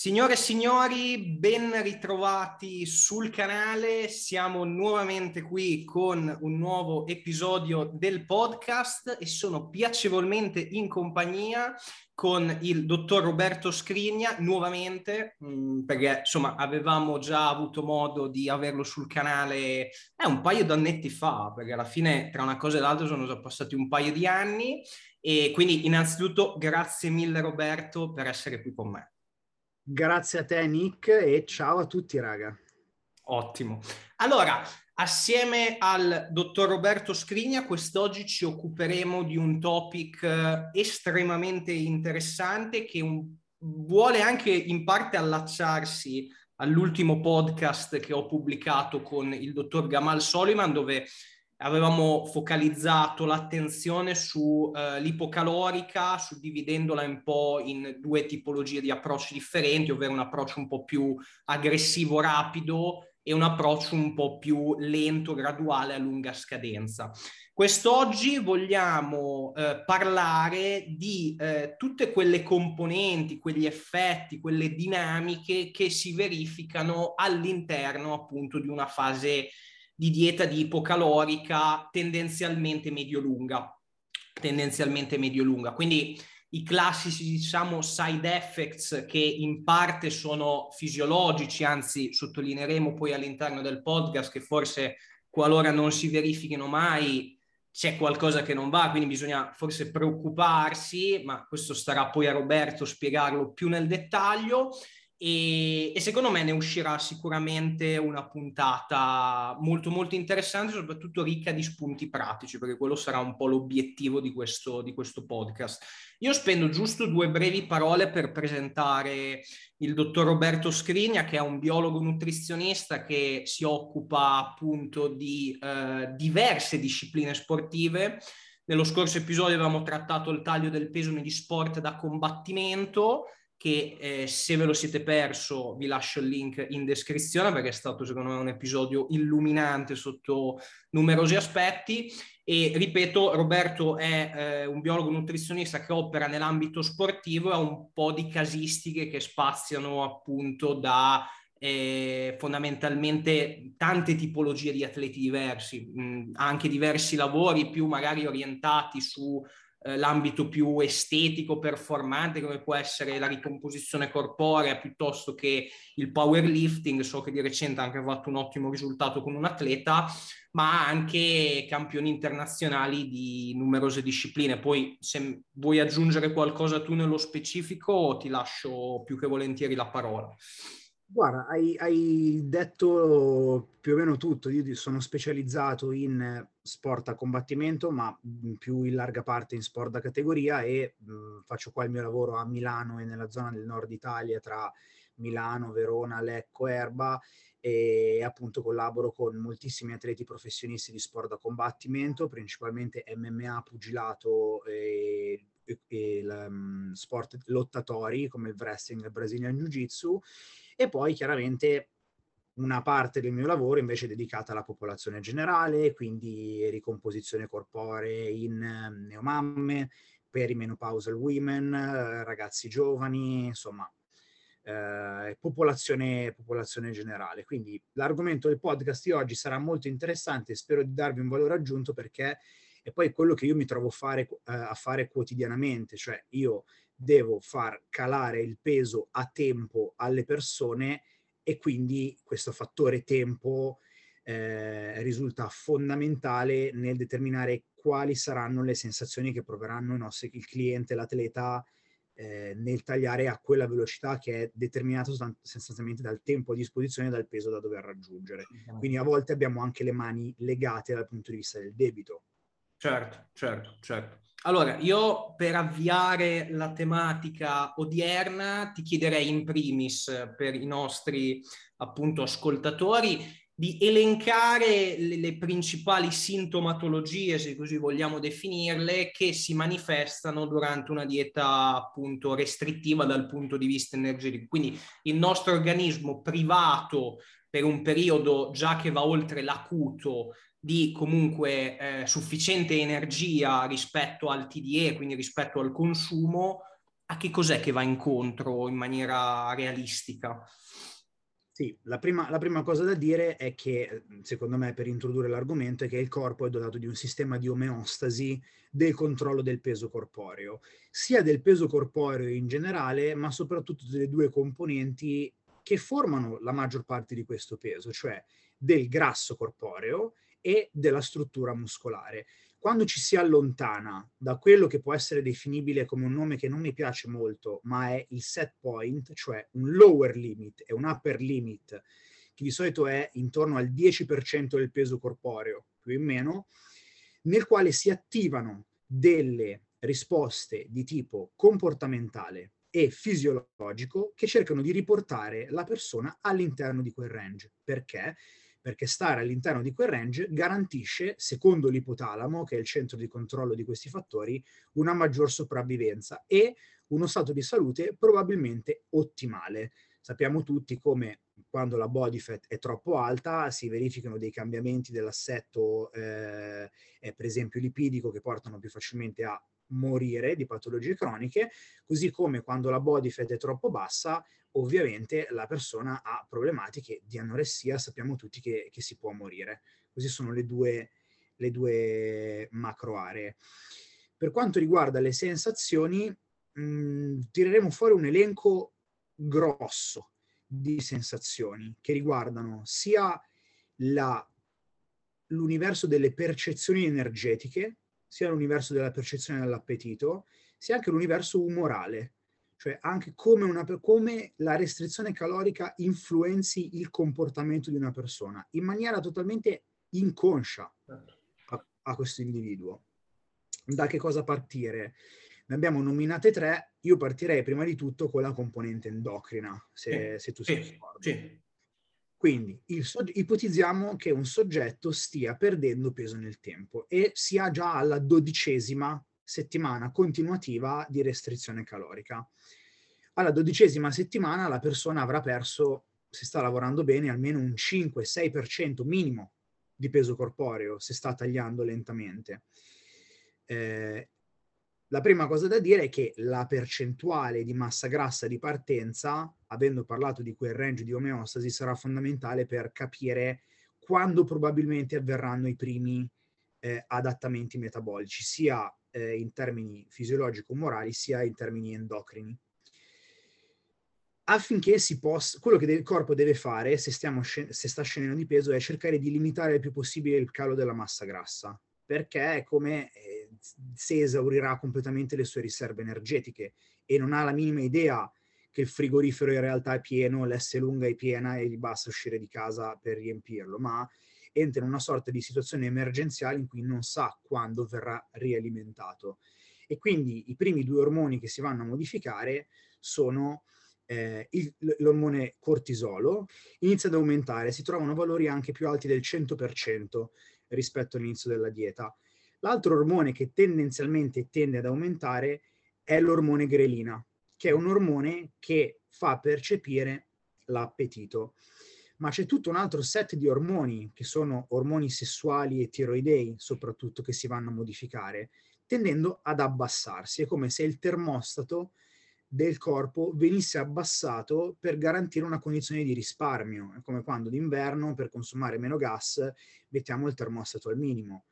Signore e signori, ben ritrovati sul canale. Siamo nuovamente qui con un nuovo episodio del podcast e sono piacevolmente in compagnia con il dottor Roberto Scrigna nuovamente, mm, perché insomma avevamo già avuto modo di averlo sul canale eh, un paio d'annetti fa, perché alla fine tra una cosa e l'altra sono già passati un paio di anni e quindi innanzitutto grazie mille Roberto per essere qui con me. Grazie a te Nick e ciao a tutti raga. Ottimo. Allora, assieme al dottor Roberto Scrigna, quest'oggi ci occuperemo di un topic eh, estremamente interessante che un, vuole anche in parte allacciarsi all'ultimo podcast che ho pubblicato con il dottor Gamal Soliman, dove avevamo focalizzato l'attenzione sull'ipocalorica, uh, suddividendola un po' in due tipologie di approcci differenti, ovvero un approccio un po' più aggressivo, rapido e un approccio un po' più lento, graduale, a lunga scadenza. Quest'oggi vogliamo eh, parlare di eh, tutte quelle componenti, quegli effetti, quelle dinamiche che si verificano all'interno appunto di una fase di dieta di ipocalorica tendenzialmente medio-lunga. Tendenzialmente medio-lunga. Quindi i classici, diciamo, side effects che in parte sono fisiologici, anzi sottolineeremo poi all'interno del podcast che forse qualora non si verifichino mai c'è qualcosa che non va, quindi bisogna forse preoccuparsi, ma questo starà poi a Roberto spiegarlo più nel dettaglio. E, e, secondo me ne uscirà sicuramente una puntata molto molto interessante, soprattutto ricca di spunti pratici, perché quello sarà un po' l'obiettivo di questo, di questo podcast. Io spendo giusto due brevi parole per presentare il dottor Roberto Scrigna, che è un biologo nutrizionista che si occupa appunto di eh, diverse discipline sportive. Nello scorso episodio avevamo trattato il taglio del peso negli sport da combattimento che eh, se ve lo siete perso vi lascio il link in descrizione perché è stato secondo me un episodio illuminante sotto numerosi aspetti. E ripeto Roberto è eh, un biologo nutrizionista che opera nell'ambito sportivo e ha un po' di casistiche che spaziano appunto da eh, fondamentalmente tante tipologie di atleti diversi, mh, anche diversi lavori più magari orientati su eh, l'ambito più estetico, performante, come può essere la ricomposizione corporea piuttosto che il powerlifting. So che di recente ha anche fatto un ottimo risultato con un atleta, ma anche campioni internazionali di numerose discipline. Poi, se vuoi aggiungere qualcosa tu nello specifico, ti lascio più che volentieri la parola. Guarda, hai, hai, detto più o meno tutto. Io sono specializzato in sport a combattimento, ma più in larga parte in sport da categoria e mh, faccio qua il mio lavoro a Milano e nella zona del nord Italia tra Milano, Verona, Lecco, Erba e appunto collaboro con moltissimi atleti professionisti di sport da combattimento, principalmente MMA, pugilato e, e, e l, sport lottatori come il wrestling e il Brazilian Jiu-Jitsu e poi chiaramente una parte del mio lavoro invece è dedicata alla popolazione generale, quindi ricomposizione corporea in ehm, neomamme, perimenopausal women, ragazzi giovani, insomma, eh, popolazione, popolazione generale. Quindi l'argomento del podcast di oggi sarà molto interessante e spero di darvi un valore aggiunto perché è poi quello che io mi trovo fare, eh, a fare quotidianamente, cioè io devo far calare il peso a tempo alle persone e quindi questo fattore tempo eh, risulta fondamentale nel determinare quali saranno le sensazioni che proveranno i nostri, il cliente, l'atleta eh, nel tagliare a quella velocità che è determinata sostanzialmente dal tempo a disposizione e dal peso da dover raggiungere. Quindi a volte abbiamo anche le mani legate dal punto di vista del debito. Certo, certo, certo. Allora, io per avviare la tematica odierna ti chiederei in primis per i nostri appunto ascoltatori di elencare le, le, principali sintomatologie, se così vogliamo definirle, che si manifestano durante una dieta appunto restrittiva dal punto di vista energetico. Quindi il nostro organismo privato per un periodo già che va oltre l'acuto di comunque eh, sufficiente energia rispetto al TDE, quindi rispetto al consumo, a che cos'è che va incontro in maniera realistica? Sì, la prima, la prima, cosa da dire è che, secondo me, per introdurre l'argomento, è che il corpo è dotato di un sistema di omeostasi del controllo del peso corporeo, sia del peso corporeo in generale, ma soprattutto delle due componenti che formano la maggior parte di questo peso, cioè del grasso corporeo e della struttura muscolare quando ci si allontana da quello che può essere definibile come un nome che non mi piace molto, ma è il set point, cioè un lower limit e un upper limit, che di solito è intorno al 10% del peso corporeo, più o meno, nel quale si attivano delle risposte di tipo comportamentale e fisiologico che cercano di riportare la persona all'interno di quel range. Perché? Perché stare all'interno di quel range garantisce, secondo l'ipotalamo, che è il centro di controllo di questi fattori, una maggior sopravvivenza e uno stato di salute probabilmente ottimale. Sappiamo tutti come quando la body fat è troppo alta si verificano dei cambiamenti dell'assetto, eh, per esempio lipidico, che portano più facilmente a morire di patologie croniche, così come quando la body fat è troppo bassa ovviamente la persona ha problematiche di anoressia, sappiamo tutti che, che si può morire. Così sono le due, le due macro aree. Per quanto riguarda le sensazioni, mh, mm, tireremo fuori un elenco grosso di sensazioni che riguardano sia la, l'universo delle percezioni energetiche, sia l'universo della percezione dell'appetito, sia anche l'universo umorale, cioè anche come, una, come la restrizione calorica influenzi il comportamento di una persona in maniera totalmente inconscia a, a questo individuo. Da che cosa partire? Ne abbiamo nominate tre, io partirei prima di tutto con la componente endocrina, se, sì, se tu sei sì, d'accordo. Sì. Quindi sog- ipotizziamo che un soggetto stia perdendo peso nel tempo e sia già alla dodicesima settimana continuativa di restrizione calorica. Alla dodicesima settimana la persona avrà perso, se sta lavorando bene, almeno un 5-6% minimo di peso corporeo se sta tagliando lentamente. Eh, la prima cosa da dire è che la percentuale di massa grassa di partenza, avendo parlato di quel range di omeostasi, sarà fondamentale per capire quando probabilmente avverranno i primi eh, adattamenti metabolici, sia eh, in termini fisiologico-morali sia in termini endocrini. Affinché si possa, quello che il corpo deve fare se, stiamo, se sta scendendo di peso è cercare di limitare il più possibile il calo della massa grassa, perché come eh, se esaurirà completamente le sue riserve energetiche e non ha la minima idea che il frigorifero in realtà è pieno, l'S lunga è piena e gli basta uscire di casa per riempirlo, ma entra in una sorta di situazione emergenziale in cui non sa quando verrà rialimentato. E quindi i primi due ormoni che si vanno a modificare sono eh, il, l'ormone cortisolo, inizia ad aumentare, si trovano valori anche più alti del 100% rispetto all'inizio della dieta. L'altro ormone che tendenzialmente tende ad aumentare è l'ormone grelina, che è un ormone che fa percepire l'appetito ma c'è tutto un altro set di ormoni, che sono ormoni sessuali e tiroidei soprattutto, che si vanno a modificare, tendendo ad abbassarsi. È come se il termostato del corpo venisse abbassato per garantire una condizione di risparmio. È come quando d'inverno, per consumare meno gas, mettiamo il termostato al minimo.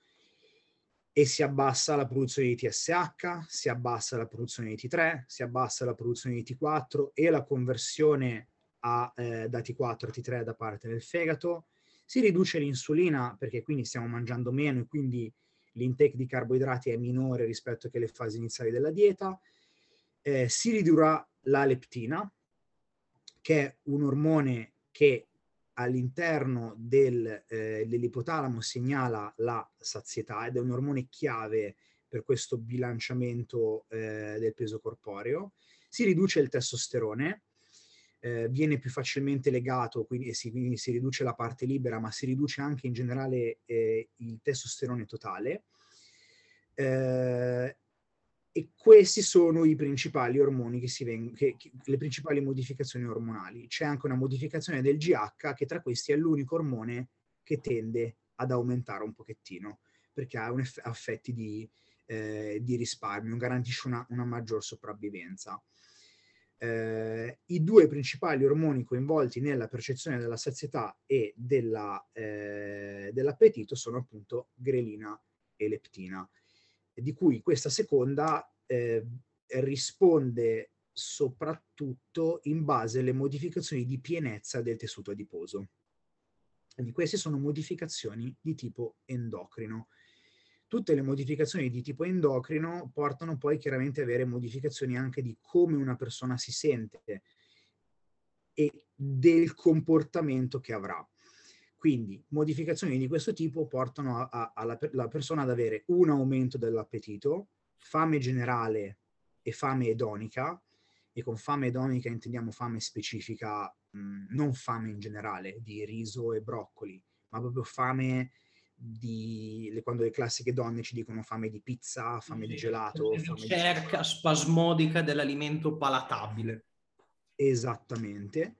E si abbassa la produzione di TSH, si abbassa la produzione di T3, si abbassa la produzione di T4 e la conversione a eh, da T4 a T3 da parte del fegato, si riduce l'insulina perché quindi stiamo mangiando meno e quindi l'intake di carboidrati è minore rispetto alle fasi iniziali della dieta, eh, si ridurrà la leptina, che è un ormone che all'interno del, eh, dell'ipotalamo segnala la sazietà ed è un ormone chiave per questo bilanciamento eh, del peso corporeo. Si riduce il testosterone, eh, viene più facilmente legato, quindi si, quindi si, riduce la parte libera, ma si riduce anche in generale eh, il testosterone totale. E questi sono i principali ormoni che si vengono, le principali modificazioni ormonali. C'è anche una modificazione del GH che tra questi è l'unico ormone che tende ad aumentare un pochettino, perché ha eff- effetti di eh, di risparmio, garantisce una, una maggior sopravvivenza. Eh, I due principali ormoni coinvolti nella percezione della sazietà e della, eh, dell'appetito sono appunto grelina e leptina, di cui questa seconda eh, risponde soprattutto in base alle modificazioni di pienezza del tessuto adiposo. Quindi queste sono modificazioni di tipo endocrino. Tutte le modificazioni di tipo endocrino portano poi chiaramente ad avere modificazioni anche di come una persona si sente e del comportamento che avrà. Quindi modificazioni di questo tipo portano alla persona ad avere un aumento dell'appetito, fame generale e fame edonica, e con fame edonica intendiamo fame specifica, mh, non fame in generale, di riso e broccoli, ma proprio fame di le, quando le classiche donne ci dicono fame di pizza, fame di gelato. Ricerca spasmodica dell'alimento palatabile. Esattamente.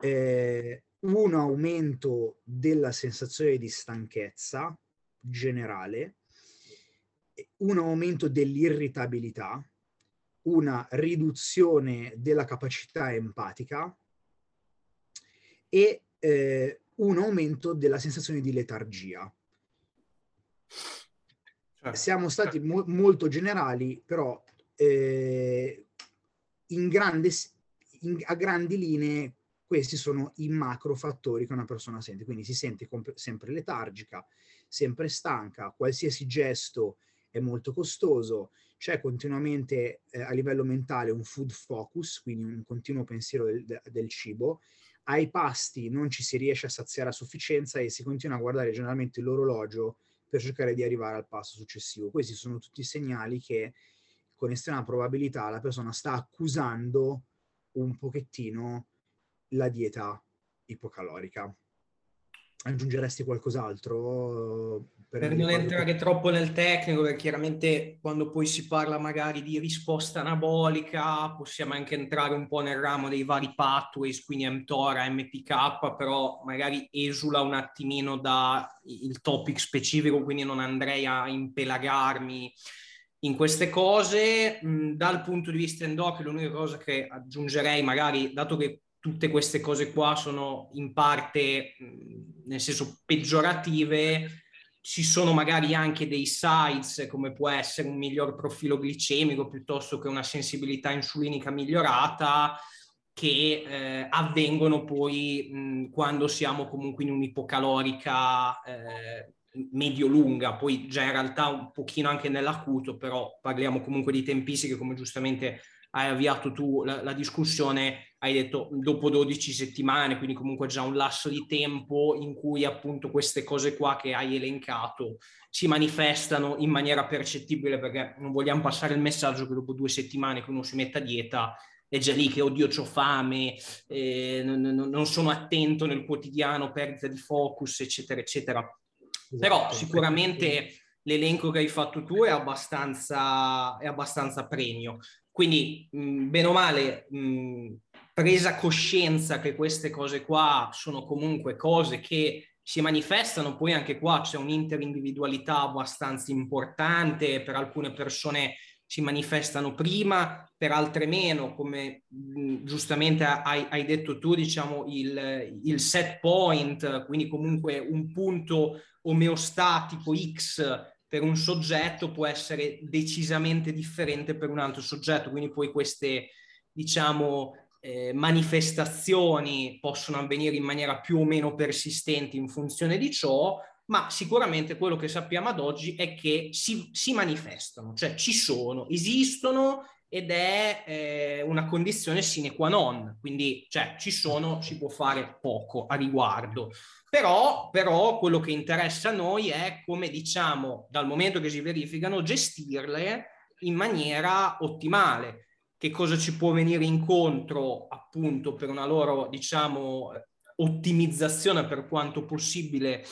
Eh, un aumento della sensazione di stanchezza generale, un aumento dell'irritabilità, una riduzione della capacità empatica e eh, un aumento della sensazione di letargia. Certo. Siamo stati mo- molto generali, però eh, in grande, in, a grandi linee questi sono i macro fattori che una persona sente. Quindi si sente comp- sempre letargica, sempre stanca, qualsiasi gesto è molto costoso, c'è continuamente eh, a livello mentale un food focus, quindi un continuo pensiero del, del, cibo. Ai pasti non ci si riesce a saziare a sufficienza e si continua a guardare generalmente l'orologio per cercare di arrivare al passo successivo. Questi sono tutti segnali che con estrema probabilità la persona sta accusando un pochettino la dieta ipocalorica. Aggiungeresti qualcos'altro? Per, per non entrare troppo nel tecnico, perché chiaramente quando poi si parla magari di risposta anabolica, possiamo anche entrare un po' nel ramo dei vari pathways, quindi mTOR, MPK, però magari esula un attimino dal topic specifico, quindi non andrei a impelagarmi in queste cose. Dal punto di vista endocrino, l'unica cosa che aggiungerei, magari, dato che tutte queste cose qua sono in parte, nel senso, peggiorative, ci sono magari anche dei sites come può essere un miglior profilo glicemico piuttosto che una sensibilità insulinica migliorata che eh, avvengono poi mh, quando siamo comunque in un'ipocalorica eh, medio-lunga, poi già in realtà un pochino anche nell'acuto, però parliamo comunque di tempistiche come giustamente hai avviato tu la, la, discussione, hai detto dopo 12 settimane, quindi comunque già un lasso di tempo in cui appunto queste cose qua che hai elencato si manifestano in maniera percettibile perché non vogliamo passare il messaggio che dopo due settimane che uno si mette a dieta è già lì che oddio ho fame, eh, non, non, sono attento nel quotidiano, perdita di focus, eccetera, eccetera. Esatto. Però sicuramente l'elenco che hai fatto tu è abbastanza, è abbastanza premio. Quindi, mh, bene o male, mh, presa coscienza che queste cose qua sono comunque cose che si manifestano, poi anche qua c'è un'interindividualità abbastanza importante, per alcune persone si manifestano prima, per altre meno, come mh, giustamente hai, hai, detto tu, diciamo il, il set point, quindi comunque un punto omeostatico X per un soggetto può essere decisamente differente per un altro soggetto, quindi poi queste, diciamo, eh, manifestazioni possono avvenire in maniera più o meno persistente in funzione di ciò, ma sicuramente quello che sappiamo ad oggi è che si, si manifestano, cioè ci sono, esistono ed è eh, una condizione sine qua non, quindi cioè, ci sono, si può fare poco a riguardo. Però, però quello che interessa a noi è come diciamo, dal momento che si verificano, gestirle in maniera ottimale. Che cosa ci può venire incontro appunto per una loro, diciamo, ottimizzazione per quanto possibile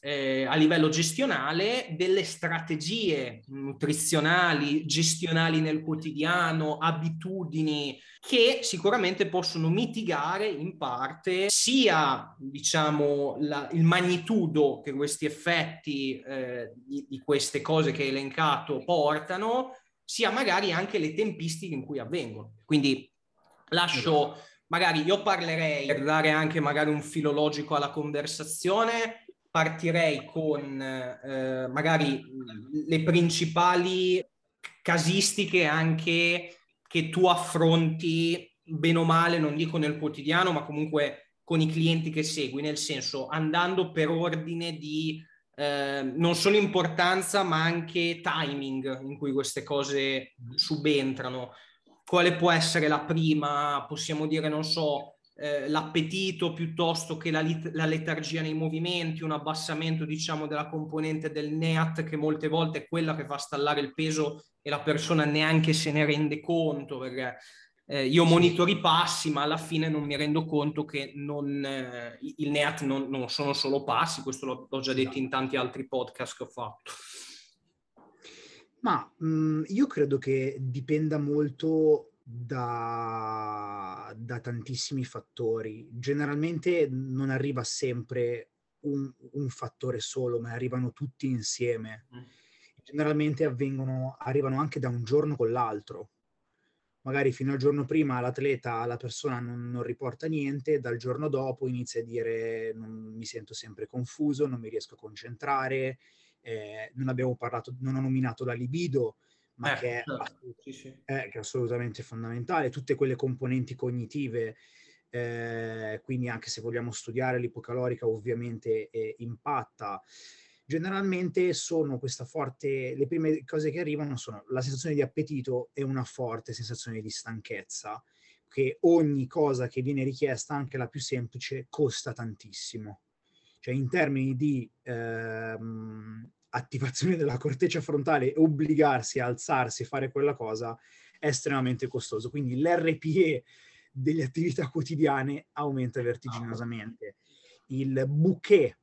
eh, a livello gestionale delle strategie nutrizionali, gestionali nel quotidiano, abitudini che sicuramente possono mitigare in parte sia diciamo la, il magnitudo che questi effetti eh, di, di queste cose che hai elencato portano, sia magari anche le tempistiche in cui avvengono. Quindi lascio magari io parlerei per dare anche magari un filologico alla conversazione partirei con eh, magari le principali casistiche anche che tu affronti bene o male, non dico nel quotidiano, ma comunque con i clienti che segui, nel senso andando per ordine di eh, non solo importanza, ma anche timing in cui queste cose subentrano. Quale può essere la prima? Possiamo dire, non so, eh, l'appetito piuttosto che la, lit- la, letargia nei movimenti, un abbassamento diciamo della componente del NEAT che molte volte è quella che fa stallare il peso e la persona neanche se ne rende conto perché eh, io monitori i passi ma alla fine non mi rendo conto che non, eh, il NEAT non, non, sono solo passi, questo l'ho, l'ho già detto in tanti altri podcast che ho fatto. Ma mh, mm, io credo che dipenda molto da, da, tantissimi fattori. Generalmente non arriva sempre un, un, fattore solo, ma arrivano tutti insieme. Mm. Generalmente avvengono, arrivano anche da un giorno con l'altro. Magari fino al giorno prima l'atleta, la persona non, non riporta niente, dal giorno dopo inizia a dire non mi sento sempre confuso, non mi riesco a concentrare, eh, non abbiamo parlato, non ho nominato la libido, ma eh, che, è certo. sì, sì. Eh, che, è assolutamente fondamentale, tutte quelle componenti cognitive, eh, quindi anche se vogliamo studiare l'ipocalorica ovviamente eh, impatta. Generalmente sono questa forte, le prime cose che arrivano sono la sensazione di appetito e una forte sensazione di stanchezza, che ogni cosa che viene richiesta, anche la più semplice, costa tantissimo. Cioè in termini di ehm, attivazione della corteccia frontale obbligarsi a alzarsi e fare quella cosa è estremamente costoso. Quindi l'RPE delle attività quotidiane aumenta vertiginosamente. Il bouquet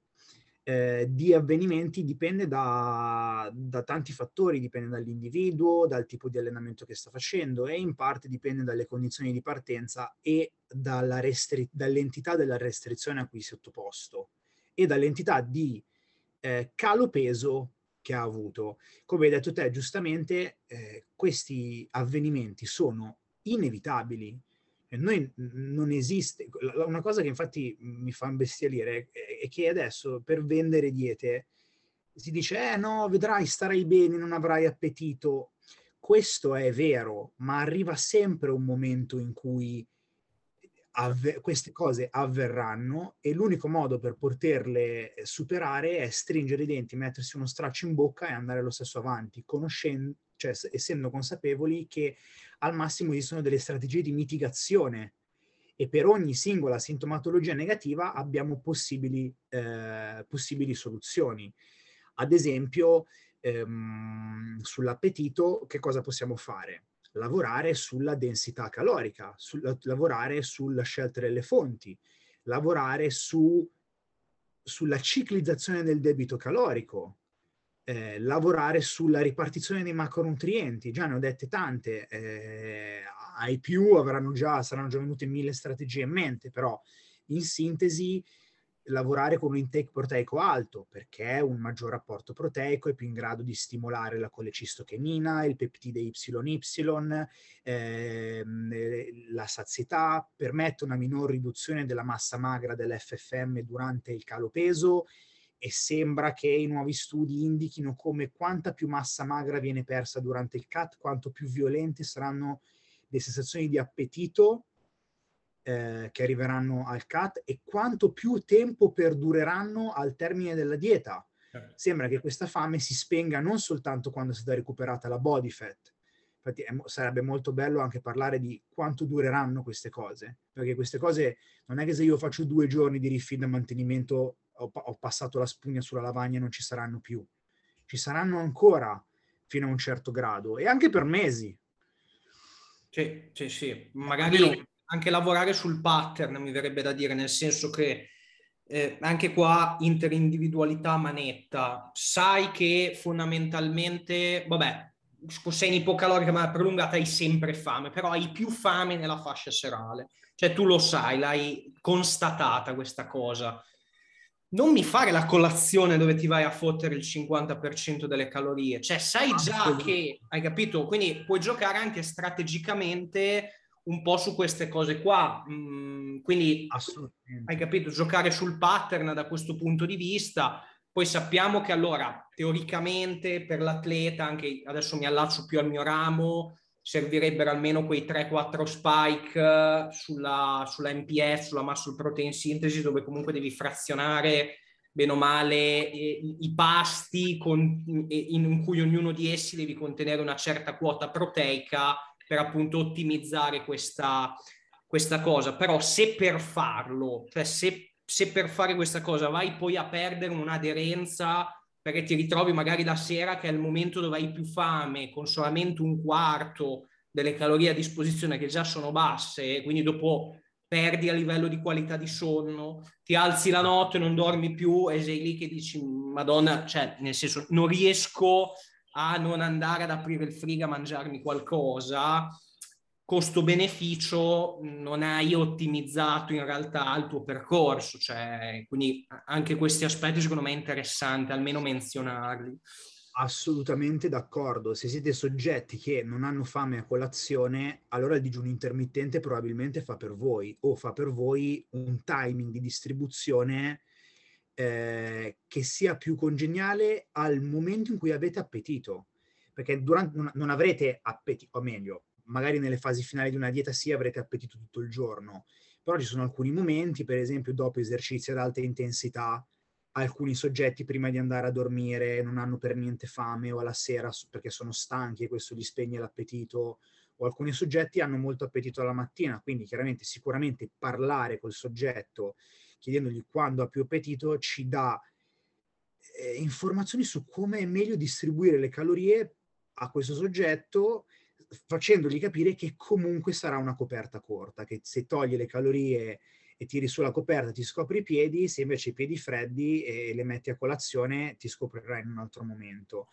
eh, di avvenimenti dipende da, da, tanti fattori, dipende dall'individuo, dal tipo di allenamento che sta facendo e in parte dipende dalle condizioni di partenza e restri- dall'entità della restrizione a cui si è sottoposto e dall'entità di eh, calo peso che ha avuto. Come hai detto te, giustamente, eh, questi avvenimenti sono inevitabili. Noi non esiste. Una cosa che infatti mi fa imbestialire è che adesso per vendere diete si dice: eh no, vedrai, starai bene, non avrai appetito. Questo è vero, ma arriva sempre un momento in cui avve- queste cose avverranno e l'unico modo per poterle superare è stringere i denti, mettersi uno straccio in bocca e andare lo stesso avanti, conoscendo, cioè essendo consapevoli che al massimo esistono delle strategie di mitigazione e per ogni singola sintomatologia negativa abbiamo possibili, eh, possibili soluzioni. Ad esempio, ehm, sull'appetito, che cosa possiamo fare? lavorare sulla densità calorica, su, lavorare sulla scelta delle fonti, lavorare su, sulla ciclizzazione del debito calorico, eh, lavorare sulla ripartizione dei macronutrienti. Già ne ho dette tante, eh, ai più avranno già, saranno già venute mille strategie in mente, però in sintesi lavorare con un intake proteico alto perché un maggior apporto proteico è più in grado di stimolare la colecistochenina, il peptide YY, ehm, la sazietà, permette una minor riduzione della massa magra dell'FFM durante il calo peso e sembra che i nuovi studi indichino come quanta più massa magra viene persa durante il CAT, quanto più violente saranno le sensazioni di appetito eh, che arriveranno al CAT e quanto più tempo perdureranno al termine della dieta. Certo. Sembra che questa fame si spenga non soltanto quando è stata recuperata la body fat, infatti è, sarebbe molto bello anche parlare di quanto dureranno queste cose, perché queste cose non è che se io faccio due giorni di refill e mantenimento ho, ho passato la spugna sulla lavagna e non ci saranno più, ci saranno ancora fino a un certo grado e anche per mesi. Sì, sì, sì. Magari anche lavorare sul pattern, mi verrebbe da dire, nel senso che eh, anche qua interindividualità manetta. Sai che fondamentalmente, vabbè, sei in ipocalorica ma prolungata hai sempre fame, però hai più fame nella fascia serale. Cioè tu lo sai, l'hai constatata questa cosa. Non mi fare la colazione dove ti vai a fottere il 50% delle calorie. Cioè sai già che, hai capito? Quindi puoi giocare anche strategicamente un po' su queste cose qua. Mm, quindi hai capito, giocare sul pattern da questo punto di vista. Poi sappiamo che allora, teoricamente, per l'atleta, anche adesso mi allaccio più al mio ramo, servirebbero almeno quei 3-4 spike eh, sulla, sulla MPS, sulla muscle protein synthesis, dove comunque devi frazionare bene o male i, i pasti con, in cui ognuno di essi devi contenere una certa quota proteica per appunto ottimizzare questa, questa cosa. Però se per farlo, cioè se, se per fare questa cosa vai poi a perdere un'aderenza perché ti ritrovi magari la sera che è il momento dove hai più fame, con solamente un quarto delle calorie a disposizione che già sono basse, e quindi dopo perdi a livello di qualità di sonno, ti alzi la notte, non dormi più e sei lì che dici, madonna, cioè nel senso non riesco a non andare ad aprire il frigo a mangiarmi qualcosa, costo-beneficio non hai ottimizzato in realtà il tuo percorso, cioè, quindi anche questi aspetti secondo me è interessante almeno menzionarli. Assolutamente d'accordo. Se siete soggetti che non hanno fame a colazione, allora il digiuno intermittente probabilmente fa per voi o fa per voi un timing di distribuzione eh, che sia più congeniale al momento in cui avete appetito. Perché durante, non, non avrete appetito, o meglio, magari nelle fasi finali di una dieta sì avrete appetito tutto il giorno, però ci sono alcuni momenti, per esempio dopo esercizi ad alta intensità, alcuni soggetti prima di andare a dormire non hanno per niente fame o alla sera perché sono stanchi e questo gli spegne l'appetito, o alcuni soggetti hanno molto appetito alla mattina, quindi chiaramente sicuramente parlare col soggetto chiedendogli quando ha più appetito, ci dà eh, informazioni su come è meglio distribuire le calorie a questo soggetto, facendogli capire che comunque sarà una coperta corta, che se togli le calorie e tiri sulla coperta ti scopri i piedi, se invece i piedi freddi e le metti a colazione ti scoprirai in un altro momento.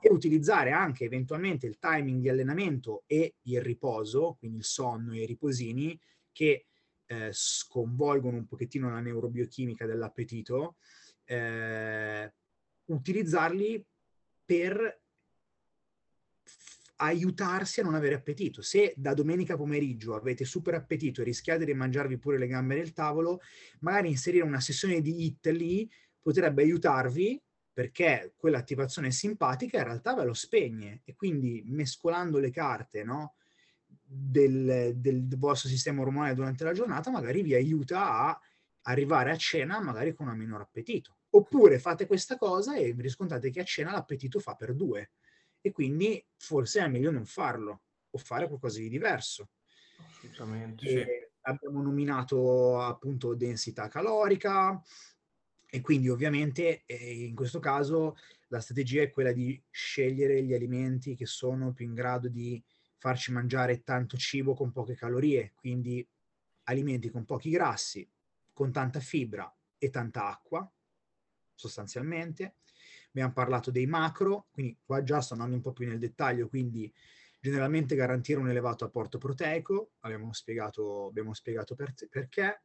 E utilizzare anche eventualmente il timing di allenamento e il riposo, quindi il sonno e i riposini, che eh, sconvolgono un pochettino la neurobiochimica dell'appetito, eh, utilizzarli per aiutarsi a non avere appetito. Se da domenica pomeriggio avete super appetito e rischiate di mangiarvi pure le gambe nel tavolo, magari inserire una sessione di hit lì potrebbe aiutarvi perché quell'attivazione simpatica in realtà ve lo spegne e quindi mescolando le carte, no? del, del, vostro sistema ormonale durante la giornata magari vi aiuta a arrivare a cena magari con un minor appetito. Oppure fate questa cosa e vi riscontrate che a cena l'appetito fa per due e quindi forse è meglio non farlo o fare qualcosa di diverso. Sì. Abbiamo nominato appunto densità calorica e quindi ovviamente eh, in questo caso la strategia è quella di scegliere gli alimenti che sono più in grado di farci mangiare tanto cibo con poche calorie, quindi alimenti con pochi grassi, con tanta fibra e tanta acqua, sostanzialmente. Abbiamo parlato dei macro, quindi qua già sto andando un po' più nel dettaglio, quindi generalmente garantire un elevato apporto proteico, abbiamo spiegato, abbiamo spiegato per perché.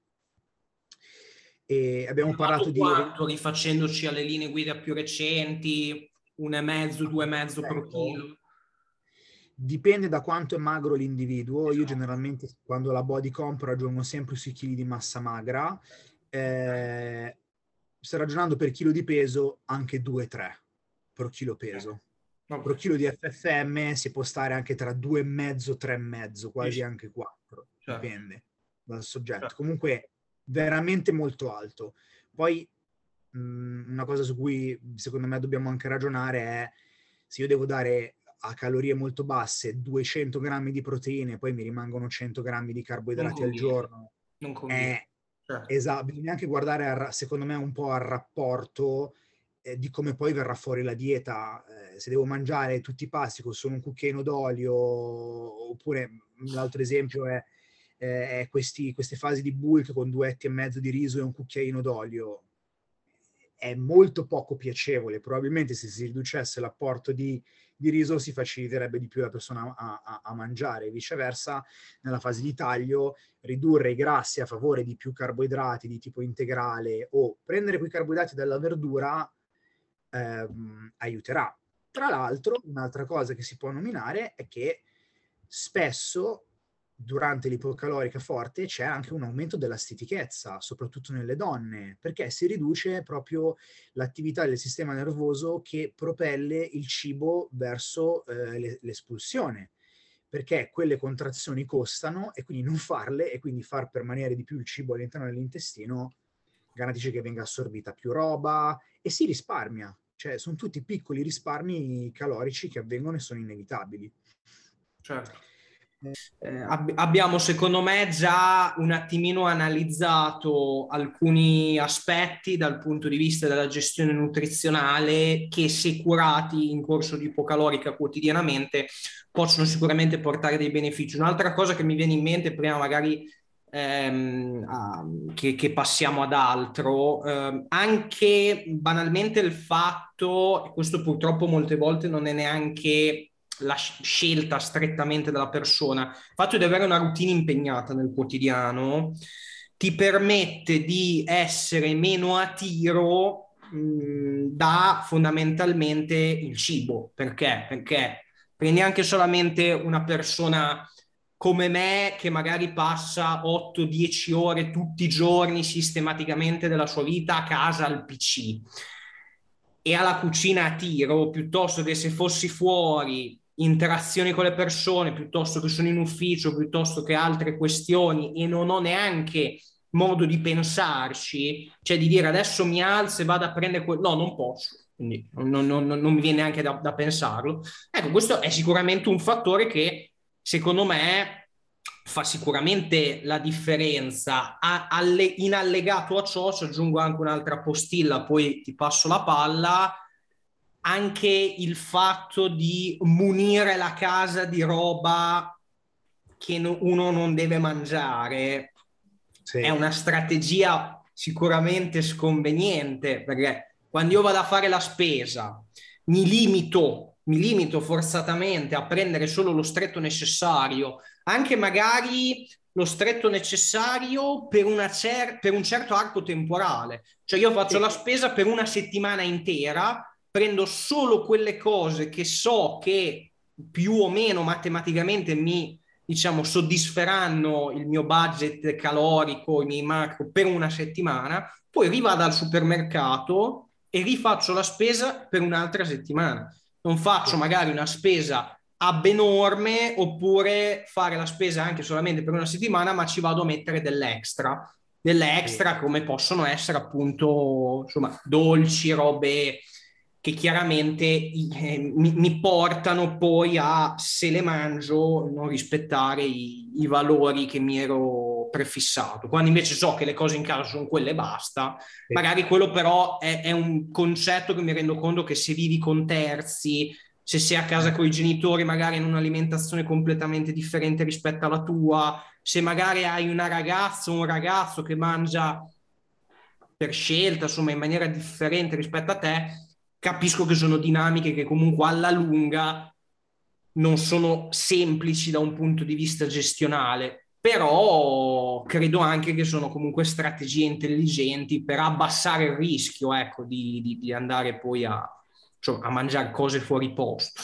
E abbiamo parlato di... Quanto, rifacendoci alle linee guida più recenti, un e mezzo, due e mezzo per chilo Dipende da quanto è magro l'individuo. Io generalmente quando la body comp ragiono sempre sui chili di massa magra. Eh, sto ragionando per chilo di peso anche 2-3 per chilo peso. Okay. Per chilo di FFM si può stare anche tra 2,5 3,5, quasi anche 4. Certo. Dipende dal soggetto. Certo. Comunque veramente molto alto. Poi mh, mm, una cosa su cui secondo me dobbiamo anche ragionare è se io devo dare a calorie molto basse 200 grammi di proteine, poi mi rimangono 100 grammi di carboidrati al giorno. Non conviene. Certo. Esatto, bisogna anche guardare, a, secondo me, un po' al rapporto eh, di come poi verrà fuori la dieta. Eh, se devo mangiare tutti i pasti con solo un cucchiaino d'olio, oppure l'altro esempio è eh, questi, queste fasi di bulk con due etti e mezzo di riso e un cucchiaino d'olio è molto poco piacevole. Probabilmente se si riducesse l'apporto di, di riso si faciliterebbe di più la persona a, a, a, mangiare. Viceversa, nella fase di taglio, ridurre i grassi a favore di più carboidrati di tipo integrale o prendere quei carboidrati dalla verdura ehm, aiuterà. Tra l'altro, un'altra cosa che si può nominare è che spesso durante l'ipocalorica forte c'è anche un aumento della stitichezza, soprattutto nelle donne, perché si riduce proprio l'attività del sistema nervoso che propelle il cibo verso eh, l'espulsione, perché quelle contrazioni costano e quindi non farle e quindi far permanere di più il cibo all'interno dell'intestino garantisce che venga assorbita più roba e si risparmia, cioè sono tutti piccoli risparmi calorici che avvengono e sono inevitabili. Certo. Eh, ab- abbiamo secondo me già un attimino analizzato alcuni aspetti dal punto di vista della gestione nutrizionale che se curati in corso di ipocalorica quotidianamente possono sicuramente portare dei benefici. Un'altra cosa che mi viene in mente prima magari ehm, che, che, passiamo ad altro, eh, anche banalmente il fatto, questo purtroppo molte volte non è neanche la scelta strettamente della persona, il fatto di avere una routine impegnata nel quotidiano ti permette di essere meno a tiro mh, da fondamentalmente il cibo. Perché? Perché prendi anche solamente una persona come me che magari passa 8-10 ore tutti i giorni sistematicamente della sua vita a casa al PC e alla cucina a tiro, piuttosto che se fossi fuori interazioni con le persone piuttosto che sono in ufficio, piuttosto che altre questioni e non ho neanche modo di pensarci, cioè di dire adesso mi alzo e vado a prendere quello, no, non posso, quindi non, non, non, non mi viene neanche da, da, pensarlo. Ecco, questo è sicuramente un fattore che secondo me fa sicuramente la differenza. A, alle, in allegato a ciò, ci aggiungo anche un'altra postilla, poi ti passo la palla, anche il fatto di munire la casa di roba che no, uno non deve mangiare sì. è una strategia sicuramente sconveniente perché quando io vado a fare la spesa mi limito, mi limito forzatamente a prendere solo lo stretto necessario, anche magari lo stretto necessario per, cer- per un certo arco temporale. Cioè io faccio sì. la spesa per una settimana intera prendo solo quelle cose che so che più o meno matematicamente mi diciamo soddisferanno il mio budget calorico, i miei macro per una settimana, poi rivado al supermercato e rifaccio la spesa per un'altra settimana. Non faccio magari una spesa abnorme oppure fare la spesa anche solamente per una settimana, ma ci vado a mettere dell'extra. Dell'extra come possono essere appunto insomma dolci, robe che chiaramente eh, mi, mi, portano poi a, se le mangio, non rispettare i, i, valori che mi ero prefissato. Quando invece so che le cose in casa sono quelle e basta, sì. magari quello però è, è, un concetto che mi rendo conto che se vivi con terzi, se sei a casa con i genitori, magari in un'alimentazione completamente differente rispetto alla tua, se magari hai una ragazza o un ragazzo che mangia per scelta, insomma, in maniera differente rispetto a te, capisco che sono dinamiche che comunque alla lunga non sono semplici da un punto di vista gestionale, però credo anche che sono comunque strategie intelligenti per abbassare il rischio ecco, di, di, di andare poi a, cioè, a mangiare cose fuori posto.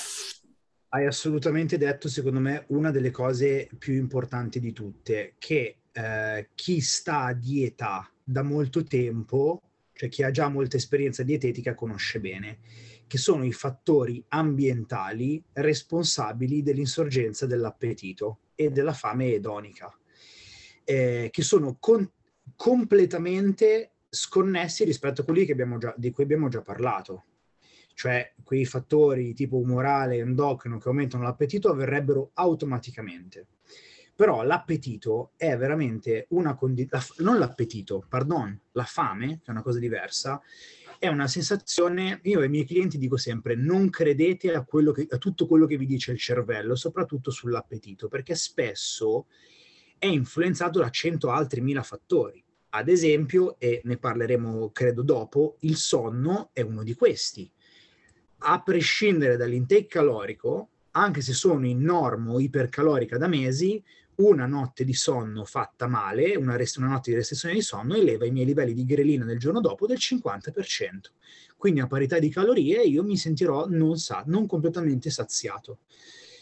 Hai assolutamente detto, secondo me, una delle cose più importanti di tutte, che eh, chi sta a dieta da molto tempo cioè chi ha già molta esperienza dietetica conosce bene, che sono i fattori ambientali responsabili dell'insorgenza dell'appetito e della fame edonica, eh, che sono con- completamente sconnessi rispetto a quelli già, di cui abbiamo già parlato. Cioè quei fattori tipo umorale, endocrino che aumentano l'appetito avverrebbero automaticamente però l'appetito è veramente una condizione, non l'appetito, pardon, la fame, che è una cosa diversa, è una sensazione, io ai miei clienti dico sempre, non credete a, che, a tutto quello che vi dice il cervello, soprattutto sull'appetito, perché spesso è influenzato da cento altri mila fattori. Ad esempio, e ne parleremo credo dopo, il sonno è uno di questi. A prescindere dall'intake calorico, anche se sono in normo ipercalorica da mesi, una notte di sonno fatta male, una, rest- una, notte di restrizione di sonno, eleva i miei livelli di grelina del giorno dopo del 50%. Quindi a parità di calorie io mi sentirò non, sa- non completamente saziato.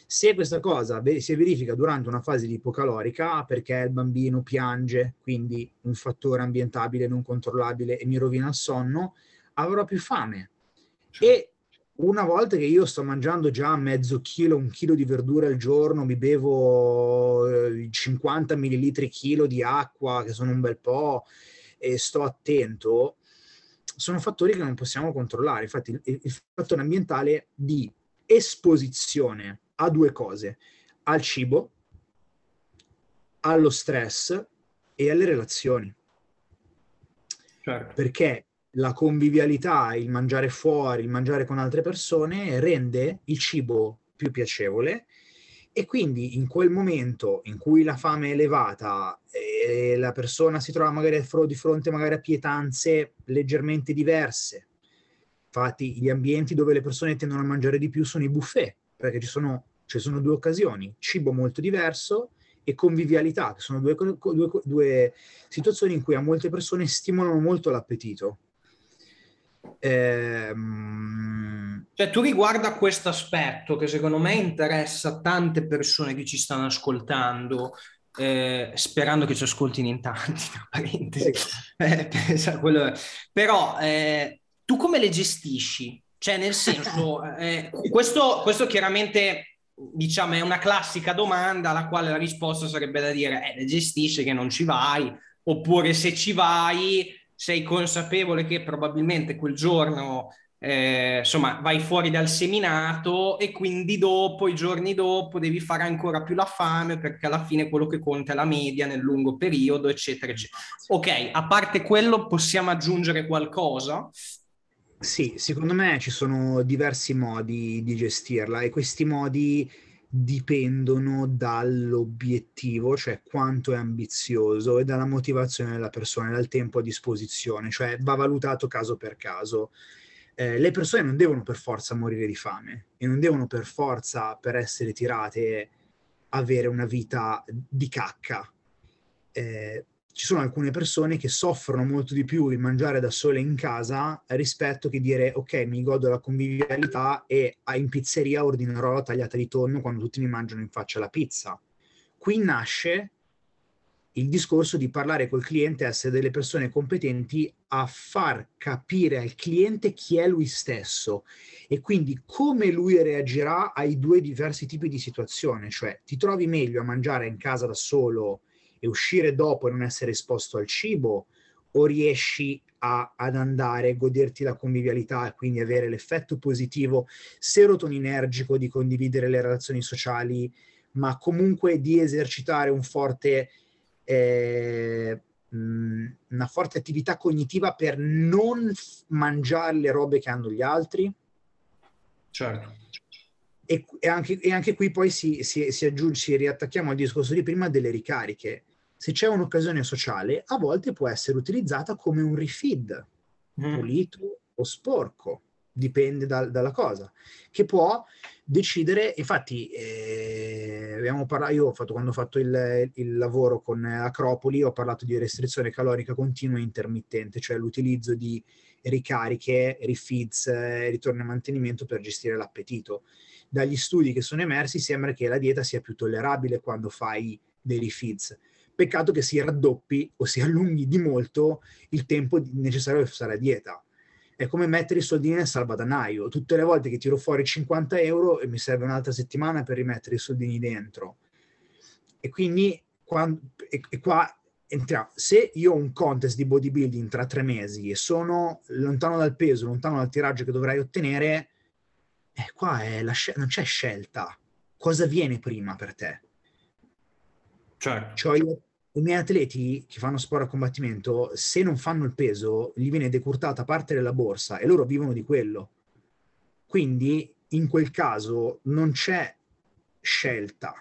Se questa cosa si verifica durante una fase di ipocalorica, perché il bambino piange, quindi un fattore ambientabile non controllabile e mi rovina il sonno, avrò più fame. E una volta che io sto mangiando già mezzo chilo, un chilo di verdura al giorno, mi bevo 50 millilitri chilo di acqua, che sono un bel po', e sto attento, sono fattori che non possiamo controllare. Infatti il, il fattore ambientale di esposizione a due cose, al cibo, allo stress e alle relazioni. Certo. Perché la convivialità, il mangiare fuori, il mangiare con altre persone rende il cibo più piacevole e quindi in quel momento in cui la fame è elevata e la persona si trova magari di fronte magari a pietanze leggermente diverse, infatti gli ambienti dove le persone tendono a mangiare di più sono i buffet, perché ci sono, ci sono due occasioni, cibo molto diverso e convivialità, che sono due, due, due situazioni in cui a molte persone stimolano molto l'appetito Ehm... Cioè, tu riguarda questo aspetto che secondo me interessa tante persone che ci stanno ascoltando, eh, sperando che ci ascoltino in tanti, tra parentesi. Eh. Però eh, tu come le gestisci? Cioè, nel senso, eh, questo, questo chiaramente diciamo è una classica domanda alla quale la risposta sarebbe da dire, eh, le gestisci che non ci vai, oppure se ci vai sei consapevole che probabilmente quel giorno eh, insomma vai fuori dal seminato e quindi dopo, i giorni dopo, devi fare ancora più la fame perché alla fine quello che conta è la media nel lungo periodo, eccetera, eccetera. Ok, a parte quello possiamo aggiungere qualcosa? Sì, secondo me ci sono diversi modi di gestirla e questi modi dipendono dall'obiettivo, cioè quanto è ambizioso, e dalla motivazione della persona, dal tempo a disposizione, cioè va valutato caso per caso. Eh, le persone non devono per forza morire di fame e non devono per forza, per essere tirate, avere una vita di cacca. Eh, ci sono alcune persone che soffrono molto di più il mangiare da sole in casa rispetto che dire ok mi godo la convivialità e in pizzeria ordinerò la tagliata di tonno quando tutti mi mangiano in faccia la pizza. Qui nasce il discorso di parlare col cliente, essere delle persone competenti a far capire al cliente chi è lui stesso e quindi come lui reagirà ai due diversi tipi di situazione, cioè ti trovi meglio a mangiare in casa da solo e uscire dopo e non essere esposto al cibo, o riesci a, ad andare, goderti la convivialità e quindi avere l'effetto positivo serotoninergico di condividere le relazioni sociali, ma comunque di esercitare un forte, eh, una forte attività cognitiva per non mangiare le robe che hanno gli altri. Certo. E, e, anche, e anche, qui poi si, si, si aggiunge, si riattacchiamo al discorso di prima delle ricariche se c'è un'occasione sociale, a volte può essere utilizzata come un refeed, mm. pulito o sporco, dipende da, dalla cosa, che può decidere, infatti eh, abbiamo parlato, io ho fatto, quando ho fatto il, il, lavoro con Acropoli, ho parlato di restrizione calorica continua e intermittente, cioè l'utilizzo di ricariche, refeeds, ritorno e mantenimento per gestire l'appetito. Dagli studi che sono emersi sembra che la dieta sia più tollerabile quando fai dei refeeds Peccato che si raddoppi o si allunghi di molto il tempo necessario per stare a dieta. È come mettere i soldini nel salvadanaio. Tutte le volte che tiro fuori 50 euro e mi serve un'altra settimana per rimettere i soldini dentro. E quindi quando, e, e qua entriamo. Se io ho un contest di bodybuilding tra tre mesi e sono lontano dal peso, lontano dal tiraggio che dovrei ottenere, eh, qua scel- non c'è scelta. Cosa viene prima per te? Certo. Cioè, i miei atleti che fanno sport a combattimento, se non fanno il peso, gli viene decurtata parte della borsa e loro vivono di quello. Quindi in quel caso non c'è scelta.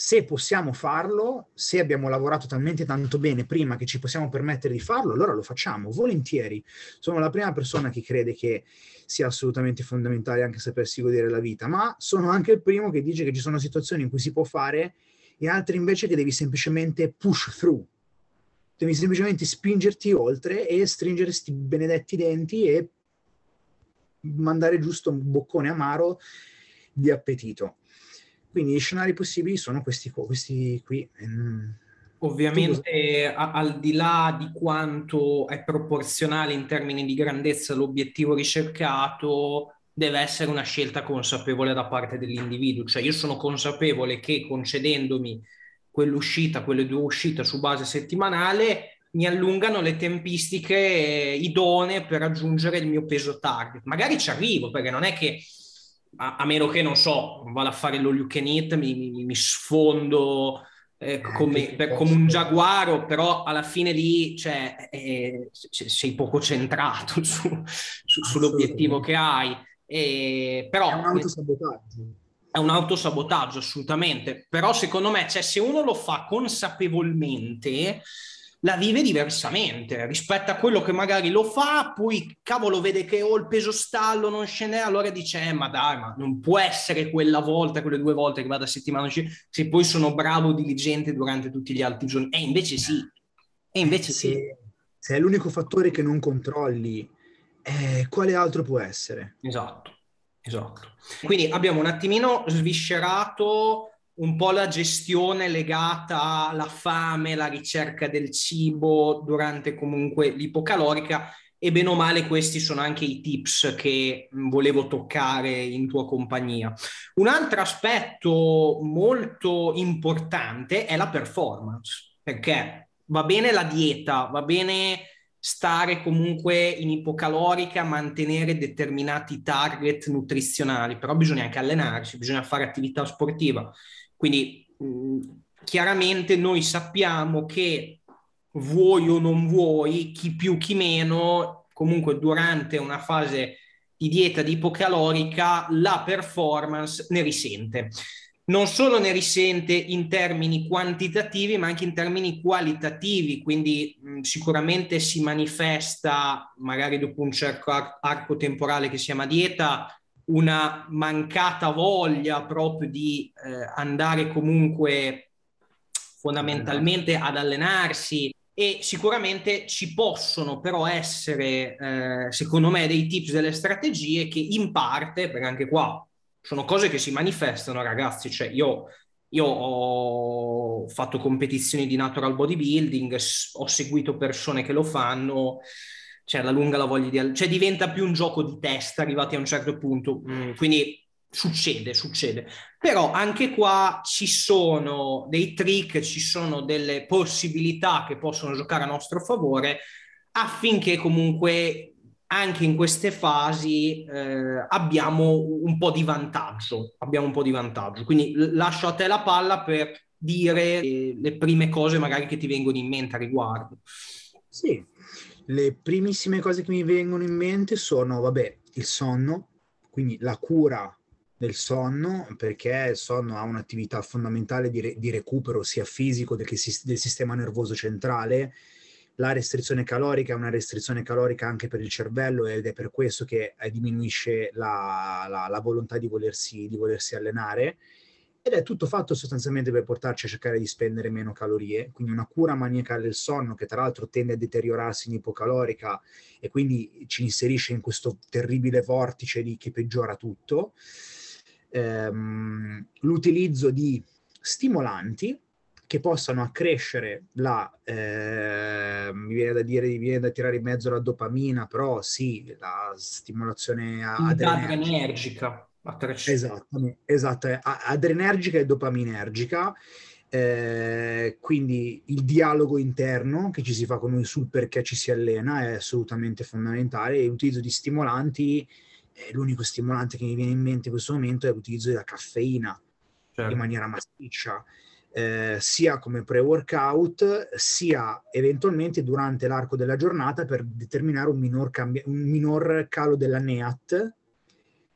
se possiamo farlo, se abbiamo lavorato talmente tanto bene prima che ci possiamo permettere di farlo, allora lo facciamo volentieri. Sono la prima persona che crede che sia assolutamente fondamentale anche sapersi godere la vita, ma sono anche il primo che dice che ci sono situazioni in cui si può fare e altre invece che devi semplicemente push through. Devi semplicemente spingerti oltre e stringere questi benedetti denti e mandare giusto un boccone amaro di appetito quindi gli scenari possibili sono questi, questi qui. Ehm, Ovviamente a, al di là di quanto è proporzionale in termini di grandezza l'obiettivo ricercato, deve essere una scelta consapevole da parte dell'individuo. Cioè io sono consapevole che concedendomi quell'uscita, quelle due uscite su base settimanale, mi allungano le tempistiche idonee per raggiungere il mio peso target. Magari ci arrivo, perché non è che a, a, meno che non so, vado a fare lo you can eat, mi, mi, mi sfondo eh, eh come, per, come, un giaguaro, però alla fine lì cioè, eh, sei poco centrato su, su, sull'obiettivo che hai. E, però, è un autosabotaggio. È un autosabotaggio, assolutamente. Però secondo me, cioè, se uno lo fa consapevolmente, la vive diversamente rispetto a quello che magari lo fa, poi cavolo vede che ho il peso stallo, non scende, allora dice eh, ma dai, ma non può essere quella volta, quelle due volte che vado a settimana, se poi sono bravo, diligente durante tutti gli altri giorni. E invece sì, e invece sì. Se, se è l'unico fattore che non controlli, eh, quale altro può essere? Esatto, esatto. Quindi abbiamo un attimino sviscerato un po' la gestione legata alla fame, la ricerca del cibo durante comunque l'ipocalorica e bene o male questi sono anche i tips che volevo toccare in tua compagnia. Un altro aspetto molto importante è la performance, perché va bene la dieta, va bene stare comunque in ipocalorica, mantenere determinati target nutrizionali, però bisogna anche allenarsi, bisogna fare attività sportiva. Quindi mh, chiaramente noi sappiamo che vuoi o non vuoi, chi più chi meno, comunque durante una fase di dieta di ipocalorica la performance ne risente. Non solo ne risente in termini quantitativi, ma anche in termini qualitativi, quindi mh, sicuramente si manifesta, magari dopo un certo arco temporale che si chiama dieta, una mancata voglia proprio di eh, andare comunque fondamentalmente ad allenarsi e sicuramente ci possono però essere, eh, secondo me, dei tips, delle strategie che in parte, perché anche qua sono cose che si manifestano, ragazzi, cioè io, io ho fatto competizioni di natural bodybuilding, ho seguito persone che lo fanno, cioè alla lunga la voglia di... cioè diventa più un gioco di testa arrivati a un certo punto, mm, quindi succede, succede. Però anche qua ci sono dei trick, ci sono delle possibilità che possono giocare a nostro favore affinché comunque anche in queste fasi eh, abbiamo un po' di vantaggio, abbiamo un po' di vantaggio. Quindi lascio a te la palla per dire eh, le prime cose magari che ti vengono in mente a riguardo. Sì, le primissime cose che mi vengono in mente sono, vabbè, il sonno, quindi la cura del sonno, perché il sonno ha un'attività fondamentale di, re- di recupero sia fisico del, del sistema nervoso centrale. La restrizione calorica è una restrizione calorica anche per il cervello ed è per questo che eh, diminuisce la, la, la volontà di volersi, di volersi allenare ed è tutto fatto sostanzialmente per portarci a cercare di spendere meno calorie, quindi una cura maniacale del sonno che tra l'altro tende a deteriorarsi in ipocalorica e quindi ci inserisce in questo terribile vortice di, che peggiora tutto. Ehm, l'utilizzo di stimolanti che possano accrescere la, eh, mi viene da dire, mi viene da tirare in mezzo la dopamina, però sì, la stimolazione adrenergica Esatto, esatto, è adrenergica e dopaminergica. Eh, quindi il dialogo interno che ci si fa con noi sul perché ci si allena è assolutamente fondamentale e l'utilizzo di stimolanti, eh, l'unico stimolante che mi viene in mente in questo momento è l'utilizzo della caffeina certo. in maniera massiccia, eh, sia come pre-workout, sia eventualmente durante l'arco della giornata per determinare un minor, cambi- un minor calo della NEAT,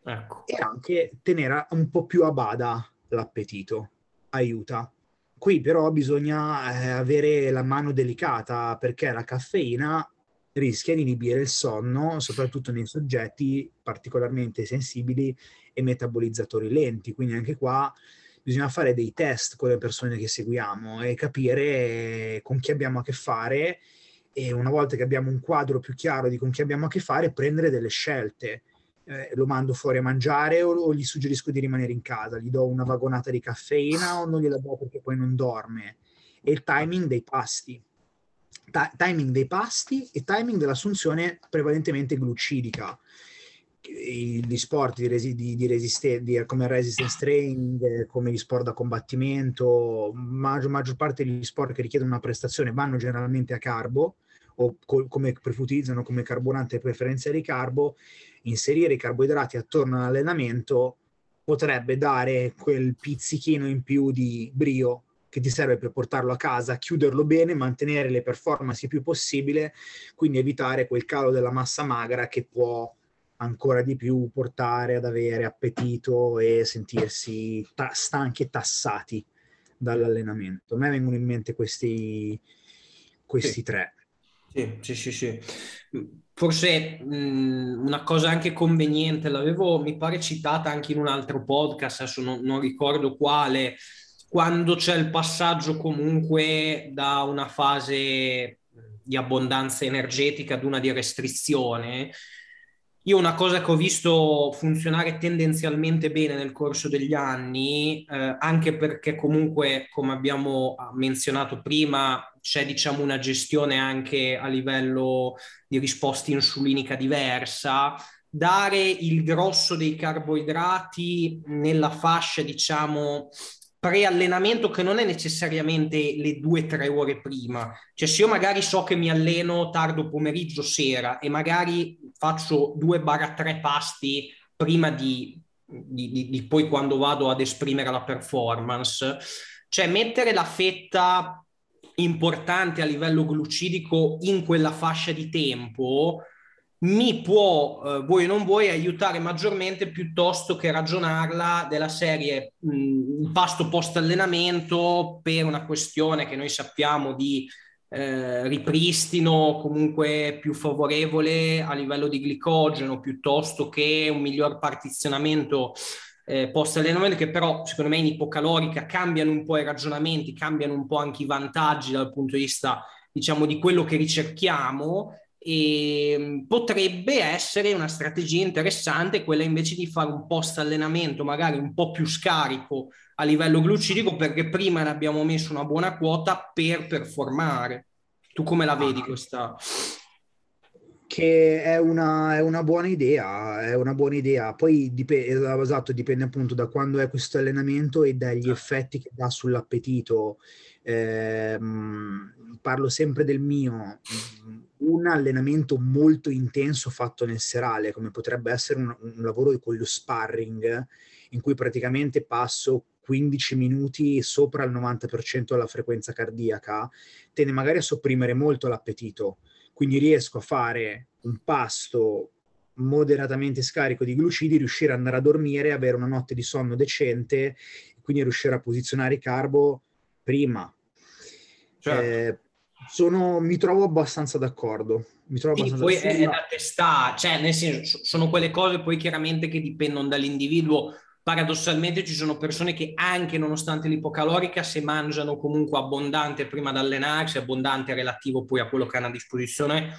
Ecco. E anche tenere un po' più a bada l'appetito aiuta. qui però bisogna eh, avere la mano delicata perché la caffeina rischia di inibire il sonno, soprattutto nei soggetti particolarmente sensibili e metabolizzatori lenti. Quindi anche qua bisogna fare dei test con le persone che seguiamo e capire con chi abbiamo a che fare e una volta che abbiamo un quadro più chiaro di con chi abbiamo a che fare, prendere delle scelte. Eh, lo mando fuori a mangiare o, o, gli suggerisco di rimanere in casa, gli do una vagonata di caffeina o non gliela do perché poi non dorme. E il timing dei pasti ta- timing dei pasti e timing dell'assunzione prevalentemente glucidica. Gli sport di, resi- di, di di, come resistance training, come gli sport da combattimento, maggior, maggior parte degli sport che richiedono una prestazione vanno generalmente a carbo o co- come utilizzano come carburante preferenziale carbo, inserire i carboidrati attorno all'allenamento potrebbe dare quel pizzichino in più di brio che ti serve per portarlo a casa, chiuderlo bene, mantenere le performance il più possibile, quindi evitare quel calo della massa magra che può ancora di più portare ad avere appetito e sentirsi ta- stanchi e tassati dall'allenamento. A me vengono in mente questi, questi sì. tre. Sì, sì, sì, sì. Forse mh, una cosa anche conveniente, l'avevo, mi pare, citata anche in un altro podcast, adesso non, non ricordo quale, quando c'è il passaggio comunque da una fase di abbondanza energetica ad una di restrizione, io una cosa che ho visto funzionare tendenzialmente bene nel corso degli anni, eh, anche perché comunque, come abbiamo menzionato prima, c'è diciamo una gestione anche a livello di risposta insulinica diversa, dare il grosso dei carboidrati nella fascia diciamo preallenamento che non è necessariamente le due o tre ore prima. Cioè se io magari so che mi alleno tardo pomeriggio, sera e magari faccio due barra tre pasti prima di, di, di, di poi quando vado ad esprimere la performance, cioè mettere la fetta importante a livello glucidico in quella fascia di tempo mi può, eh, vuoi o non vuoi, aiutare maggiormente piuttosto che ragionarla della serie mh, il pasto post allenamento per una questione che noi sappiamo di eh, ripristino comunque più favorevole a livello di glicogeno piuttosto che un miglior partizionamento eh, post allenamento che però secondo me in ipocalorica cambiano un po' i ragionamenti, cambiano un po' anche i vantaggi dal punto di vista diciamo di quello che ricerchiamo e ehm, potrebbe essere una strategia interessante quella invece di fare un post allenamento magari un po' più scarico a livello glucidico perché prima ne abbiamo messo una buona quota per performare. Tu come la vedi ah. questa? Che è una, è una, buona idea, è una buona idea. Poi dipende, esatto, dipende appunto da quando è questo allenamento e dagli effetti che dà sull'appetito. Eh, parlo sempre del mio un allenamento molto intenso fatto nel serale, come potrebbe essere un, un lavoro con lo sparring, in cui praticamente passo 15 minuti sopra il 90% della frequenza cardiaca, tende magari a sopprimere molto l'appetito. Quindi riesco a fare un pasto moderatamente scarico di glucidi, riuscire ad andare a dormire, avere una notte di sonno decente, quindi riuscire a posizionare i carbo prima. Certo. Eh, sono, mi trovo abbastanza d'accordo. Mi trovo abbastanza poi è, è da testare, cioè nel senso sono quelle cose poi chiaramente che dipendono dall'individuo. Paradossalmente ci sono persone che anche nonostante l'ipocalorica, se mangiano comunque abbondante prima di allenarsi, abbondante relativo poi a quello che hanno a disposizione,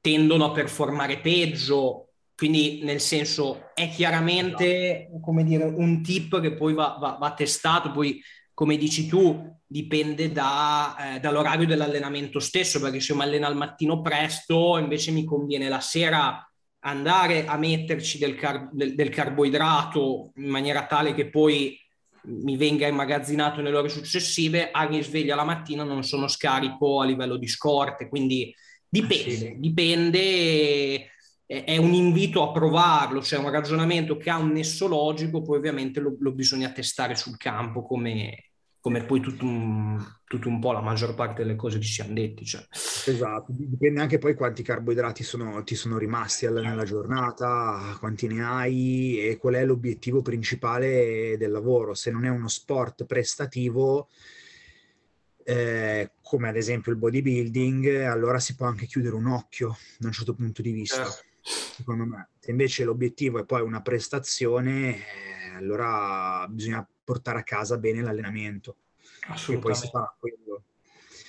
tendono a performare peggio. Quindi nel senso è chiaramente come dire, un tip che poi va, va, va testato, poi come dici tu, dipende da, eh, dall'orario dell'allenamento stesso, perché se mi alleno al mattino presto, invece mi conviene la sera andare a metterci del, car- del, del carboidrato in maniera tale che poi mi venga immagazzinato nelle ore successive, al risveglio la mattina non sono scarico a livello di scorte, quindi dipende, ah, sì. dipende, è un invito a provarlo, cioè un ragionamento che ha un nesso logico, poi ovviamente lo, lo bisogna testare sul campo come, come poi tutto un, tutto un, po' la maggior parte delle cose che ci siamo detti. Cioè. Esatto, dipende anche poi quanti carboidrati sono, ti sono rimasti alla, nella giornata, quanti ne hai e qual è l'obiettivo principale del lavoro. Se non è uno sport prestativo, eh, come ad esempio il bodybuilding, allora si può anche chiudere un occhio da un certo punto di vista, certo. Secondo me. Se invece l'obiettivo è poi una prestazione, eh, allora bisogna portare a casa bene l'allenamento. E poi si fa quello.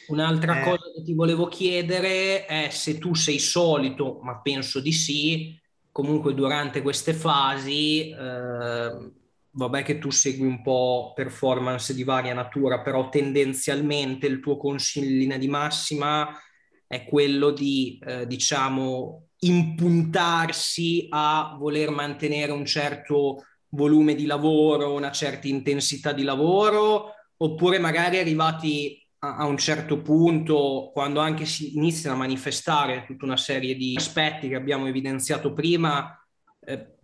Un'altra eh, cosa che ti volevo chiedere è se tu sei solito, ma penso di sì, comunque durante queste fasi, eh, vabbè che tu segui un po' performance di varia natura, però tendenzialmente il tuo consiglio in linea di massima è quello di, eh, diciamo, impuntarsi a voler mantenere un certo volume di lavoro, una certa intensità di lavoro, oppure magari arrivati a, un certo punto, quando anche si iniziano a manifestare tutta una serie di aspetti che abbiamo evidenziato prima, eh,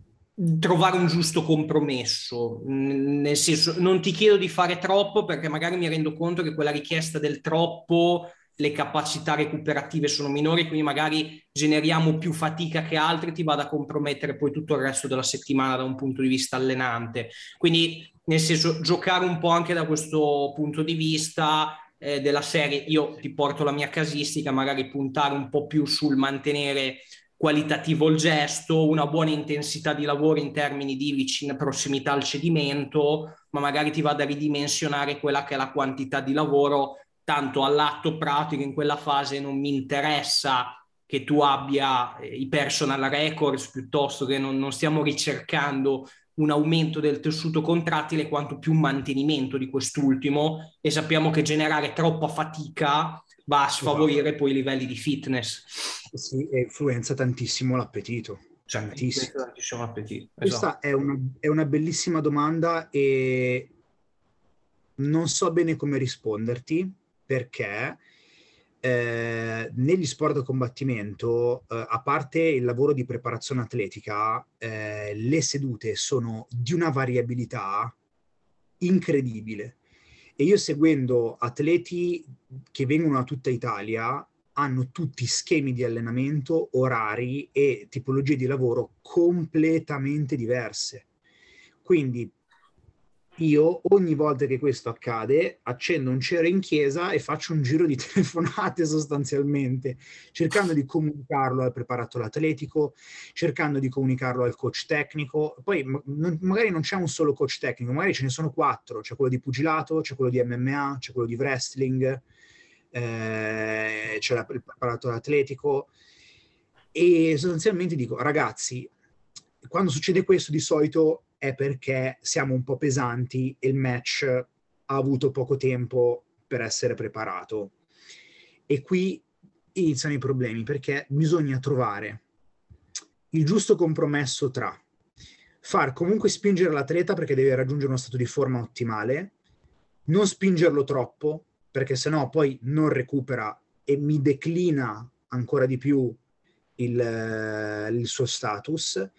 trovare un giusto compromesso. Nel senso, non ti chiedo di fare troppo perché magari mi rendo conto che quella richiesta del troppo le capacità recuperative sono minori, quindi magari generiamo più fatica che altri, ti vada a compromettere poi tutto il resto della settimana da un punto di vista allenante. Quindi, nel senso, giocare un po' anche da questo punto di vista eh, della serie, io ti porto la mia casistica, magari puntare un po' più sul mantenere qualitativo il gesto, una buona intensità di lavoro in termini di vicina prossimità al cedimento, ma magari ti vada a ridimensionare quella che è la quantità di lavoro, tanto all'atto pratico in quella fase non mi interessa che tu abbia eh, i personal records piuttosto che non, non stiamo ricercando un aumento del tessuto contrattile quanto più un mantenimento di quest'ultimo e sappiamo che generare troppa fatica va a sfavorire poi i livelli di fitness. Sì, e influenza tantissimo l'appetito. Tantissimo. tantissimo l'appetito. Questa esatto. è, una, è una bellissima domanda e non so bene come risponderti perché eh, negli sport da combattimento, eh, a parte il lavoro di preparazione atletica, eh, le sedute sono di una variabilità incredibile. E io seguendo atleti che vengono da tutta Italia, hanno tutti schemi di allenamento, orari e tipologie di lavoro completamente diverse. Quindi io ogni volta che questo accade accendo un cero in chiesa e faccio un giro di telefonate sostanzialmente, cercando di comunicarlo al preparatore atletico, cercando di comunicarlo al coach tecnico. Poi m- magari non c'è un solo coach tecnico, magari ce ne sono quattro, c'è quello di pugilato, c'è quello di MMA, c'è quello di wrestling, eh, c'è la, il preparatore atletico e sostanzialmente dico ragazzi, quando succede questo di solito è perché siamo un po' pesanti e il match ha avuto poco tempo per essere preparato. E qui iniziano i problemi perché bisogna trovare il giusto compromesso tra far comunque spingere l'atleta perché deve raggiungere uno stato di forma ottimale, non spingerlo troppo perché sennò poi non recupera e mi declina ancora di più il, il suo status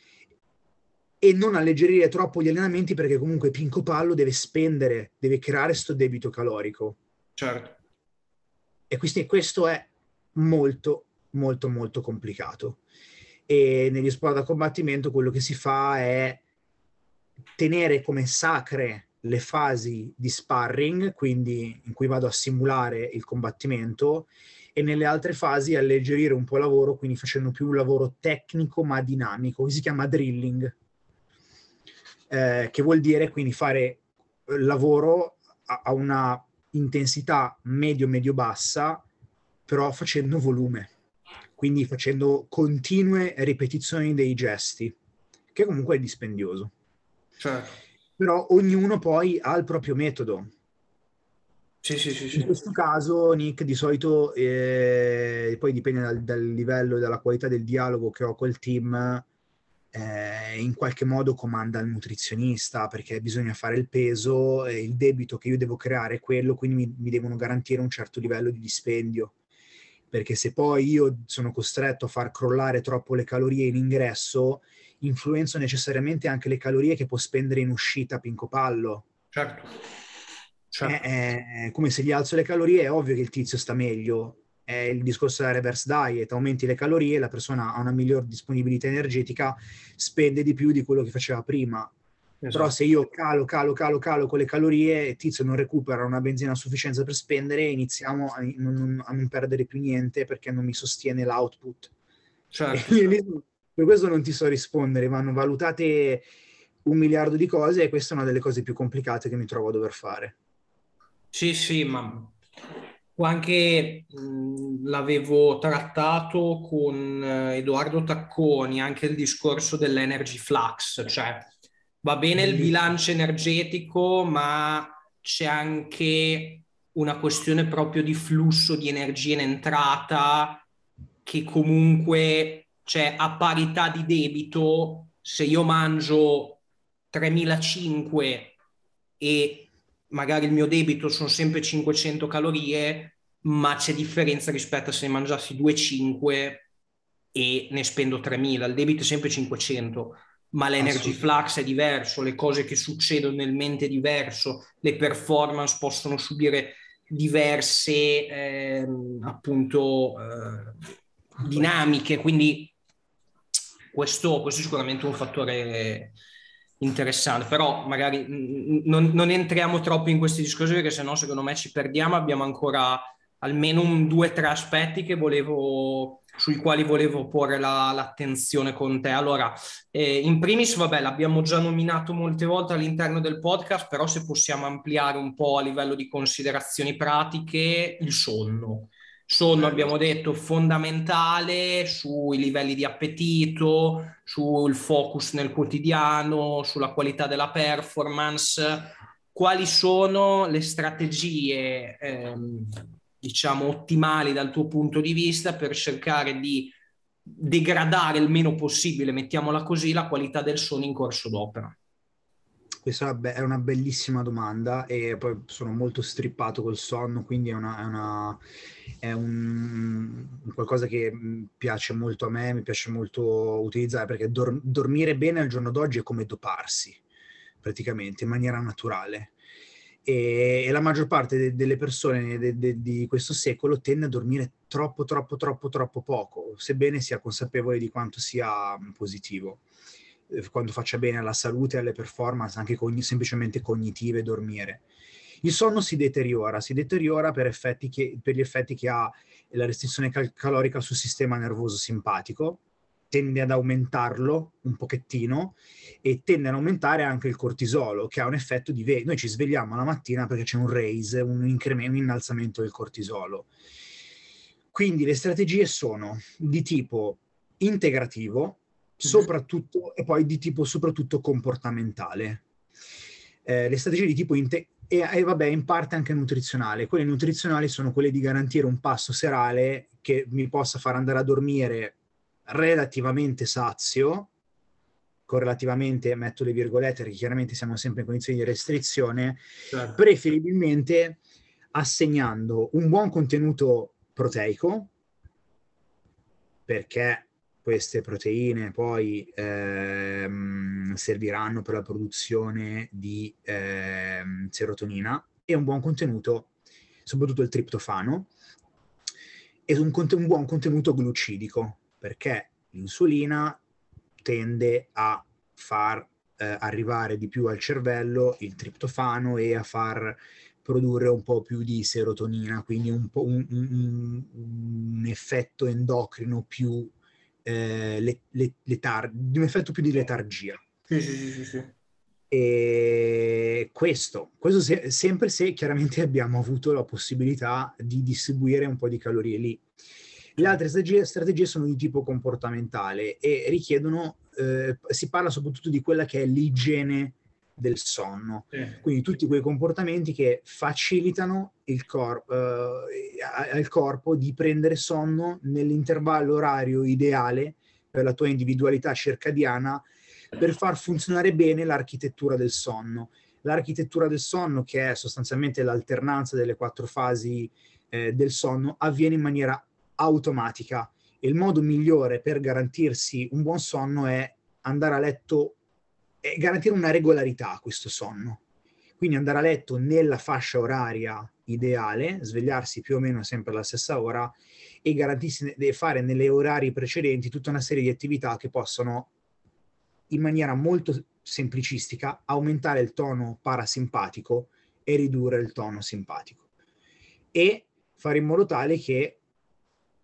e non alleggerire troppo gli allenamenti perché comunque Pinco Pallo deve spendere, deve creare questo debito calorico. Certo. E quindi questo è molto, molto, molto complicato. E negli sport da combattimento quello che si fa è tenere come sacre le fasi di sparring, quindi in cui vado a simulare il combattimento, e nelle altre fasi alleggerire un po' il lavoro, quindi facendo più un lavoro tecnico ma dinamico, che si chiama drilling eh, che vuol dire quindi fare eh, lavoro a, a una intensità medio-medio-bassa, però facendo volume, quindi facendo continue ripetizioni dei gesti, che comunque è dispendioso. Certo. Però ognuno poi ha il proprio metodo. Sì, sì, sì, sì. In questo caso, Nick, di solito, eh, poi dipende dal, dal livello e dalla qualità del dialogo che ho col team, eh, in qualche modo comanda il nutrizionista perché bisogna fare il peso, e il debito che io devo creare è quello, quindi mi, mi devono garantire un certo livello di dispendio. Perché se poi io sono costretto a far crollare troppo le calorie in ingresso, influenzo necessariamente anche le calorie che può spendere in uscita Pinco Pallo. Certo. certo. È, è, come se gli alzo le calorie, è ovvio che il tizio sta meglio è il discorso della reverse diet, aumenti le calorie, la persona ha una miglior disponibilità energetica, spende di più di quello che faceva prima. Esatto. Però se io calo, calo, calo, calo con le calorie Tizio non recupera una benzina a sufficienza per spendere, iniziamo a non, a non perdere più niente perché non mi sostiene l'output. Certo. per questo non ti so rispondere, vanno valutate un miliardo di cose e questa è una delle cose più complicate che mi trovo a dover fare. Sì, sì, ma anche mh, l'avevo trattato con eh, Edoardo Tacconi, anche il discorso dell'energy flux, cioè va bene il bilancio energetico, ma c'è anche una questione proprio di flusso di energia in entrata che comunque, cioè a parità di debito, se io mangio 3.500 e magari il mio debito sono sempre 500 calorie, ma c'è differenza rispetto a se ne mangiassi 2,5 e ne spendo 3.000. Il debito è sempre 500 ma l'energy flux è diverso, le cose che succedono nel mente è diverso, le performance possono subire diverse eh, appunto eh, dinamiche, quindi questo, questo, è sicuramente un fattore interessante, però magari non, non entriamo troppo in questi discorsi perché sennò secondo me ci perdiamo, abbiamo ancora almeno un, due o tre aspetti che volevo sui quali volevo porre la, l'attenzione con te. Allora, eh, in primis, vabbè, l'abbiamo già nominato molte volte all'interno del podcast, però se possiamo ampliare un po' a livello di considerazioni pratiche, il sonno. Sonno, abbiamo detto, fondamentale sui livelli di appetito, sul focus nel quotidiano, sulla qualità della performance. Quali sono le strategie ehm, diciamo, ottimali dal tuo punto di vista per cercare di degradare il meno possibile, mettiamola così, la qualità del sonno in corso d'opera? Questa è una bellissima domanda e poi sono molto strippato col sonno, quindi è, una, è, una, è un, qualcosa che piace molto a me, mi piace molto utilizzare perché dor- dormire bene al giorno d'oggi è come doparsi, praticamente, in maniera naturale. E, e la maggior parte de, delle persone de, de, di questo secolo tende a dormire troppo, troppo, troppo, troppo poco, sebbene sia consapevole di quanto sia positivo, eh, quanto faccia bene alla salute alle performance, anche cogn- semplicemente cognitive, dormire. Il sonno si deteriora, si deteriora per, che, per gli effetti che ha la restrizione cal- calorica sul sistema nervoso simpatico, tende ad aumentarlo un pochettino e tende ad aumentare anche il cortisolo, che ha un effetto di... Ve- Noi ci svegliamo la mattina perché c'è un raise, un, incremento, un innalzamento del cortisolo. Quindi le strategie sono di tipo integrativo. Soprattutto, e poi di tipo soprattutto comportamentale. Eh, le strategie di tipo inte- e, e, vabbè, in parte anche nutrizionale. Quelle nutrizionali sono quelle di garantire un pasto serale che mi possa far andare a dormire relativamente sazio, correlativamente metto le virgolette perché chiaramente siamo sempre in condizioni di restrizione, certo. preferibilmente assegnando un buon contenuto proteico, perché queste proteine poi ehm, serviranno per la produzione di ehm, serotonina e un buon contenuto, soprattutto il triptofano, e un, un buon contenuto glucidico, perché l'insulina tende a far eh, arrivare di più al cervello il triptofano e a far produrre un po' più di serotonina, quindi un, un, un, un effetto endocrino più eh, le, le, letar- un effetto più di letargia. Sì, sì, sì, sì. E questo, questo se, sempre se chiaramente abbiamo avuto la possibilità di distribuire un po' di calorie lì. Le altre strategie, strategie sono di tipo comportamentale e richiedono, eh, si parla soprattutto di quella che è l'igiene del sonno, sì. quindi tutti quei comportamenti che facilitano il cor- eh, al corpo di prendere sonno nell'intervallo orario ideale per la tua individualità circadiana per far funzionare bene l'architettura del sonno. L'architettura del sonno, che è sostanzialmente l'alternanza delle quattro fasi eh, del sonno, avviene in maniera automatica. Il modo migliore per garantirsi un buon sonno è andare a letto e garantire una regolarità a questo sonno. Quindi andare a letto nella fascia oraria ideale, svegliarsi più o meno sempre alla stessa ora e garantirsi di fare nelle orari precedenti tutta una serie di attività che possono in maniera molto semplicistica, aumentare il tono parasimpatico e ridurre il tono simpatico. E fare in modo tale che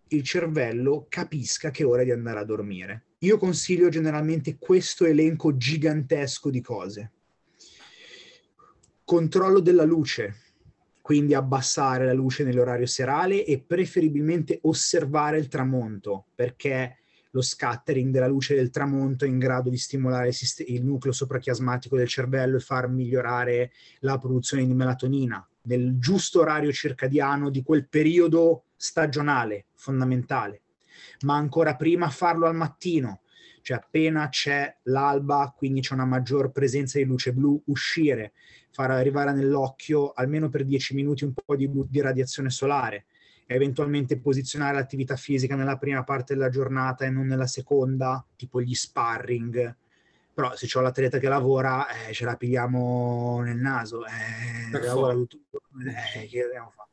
il cervello capisca che è ora di andare a dormire. Io consiglio generalmente questo elenco gigantesco di cose. Controllo della luce, quindi abbassare la luce nell'orario serale e preferibilmente osservare il tramonto, perché lo scattering della luce del tramonto è in grado di stimolare il, nucleo soprachiasmatico del cervello e far migliorare la produzione di melatonina nel giusto orario circadiano di quel periodo stagionale fondamentale. Ma ancora prima farlo al mattino, cioè appena c'è l'alba, quindi c'è una maggior presenza di luce blu, uscire, far arrivare nell'occhio almeno per 10 minuti un po' di, di radiazione solare, eventualmente posizionare l'attività fisica nella prima parte della giornata e non nella seconda, tipo gli sparring. Però se ho l'atleta che lavora, eh, ce la pigliamo nel naso, eh, lavora tutto, eh, che dobbiamo fare?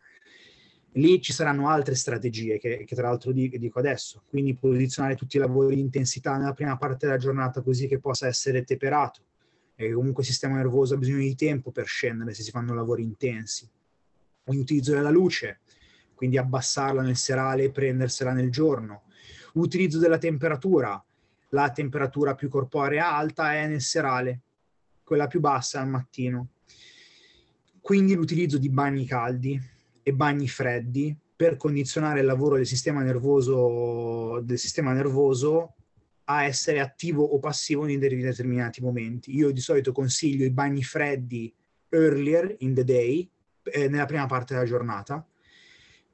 Lì ci saranno altre strategie che, che tra l'altro dico adesso, quindi posizionare tutti i lavori di intensità nella prima parte della giornata così che possa essere teperato. E comunque il sistema nervoso ha bisogno di tempo per scendere se si fanno lavori intensi. L'utilizzo della luce, quindi abbassarla nel serale e prendersela nel giorno. Utilizzo della temperatura, la temperatura più corporea alta è nel serale, quella più bassa al mattino. Quindi l'utilizzo di bagni caldi e bagni freddi per condizionare il lavoro del sistema nervoso, del sistema nervoso a essere attivo o passivo in determinati momenti. Io di solito consiglio i bagni freddi earlier in the day, eh, nella prima parte della giornata,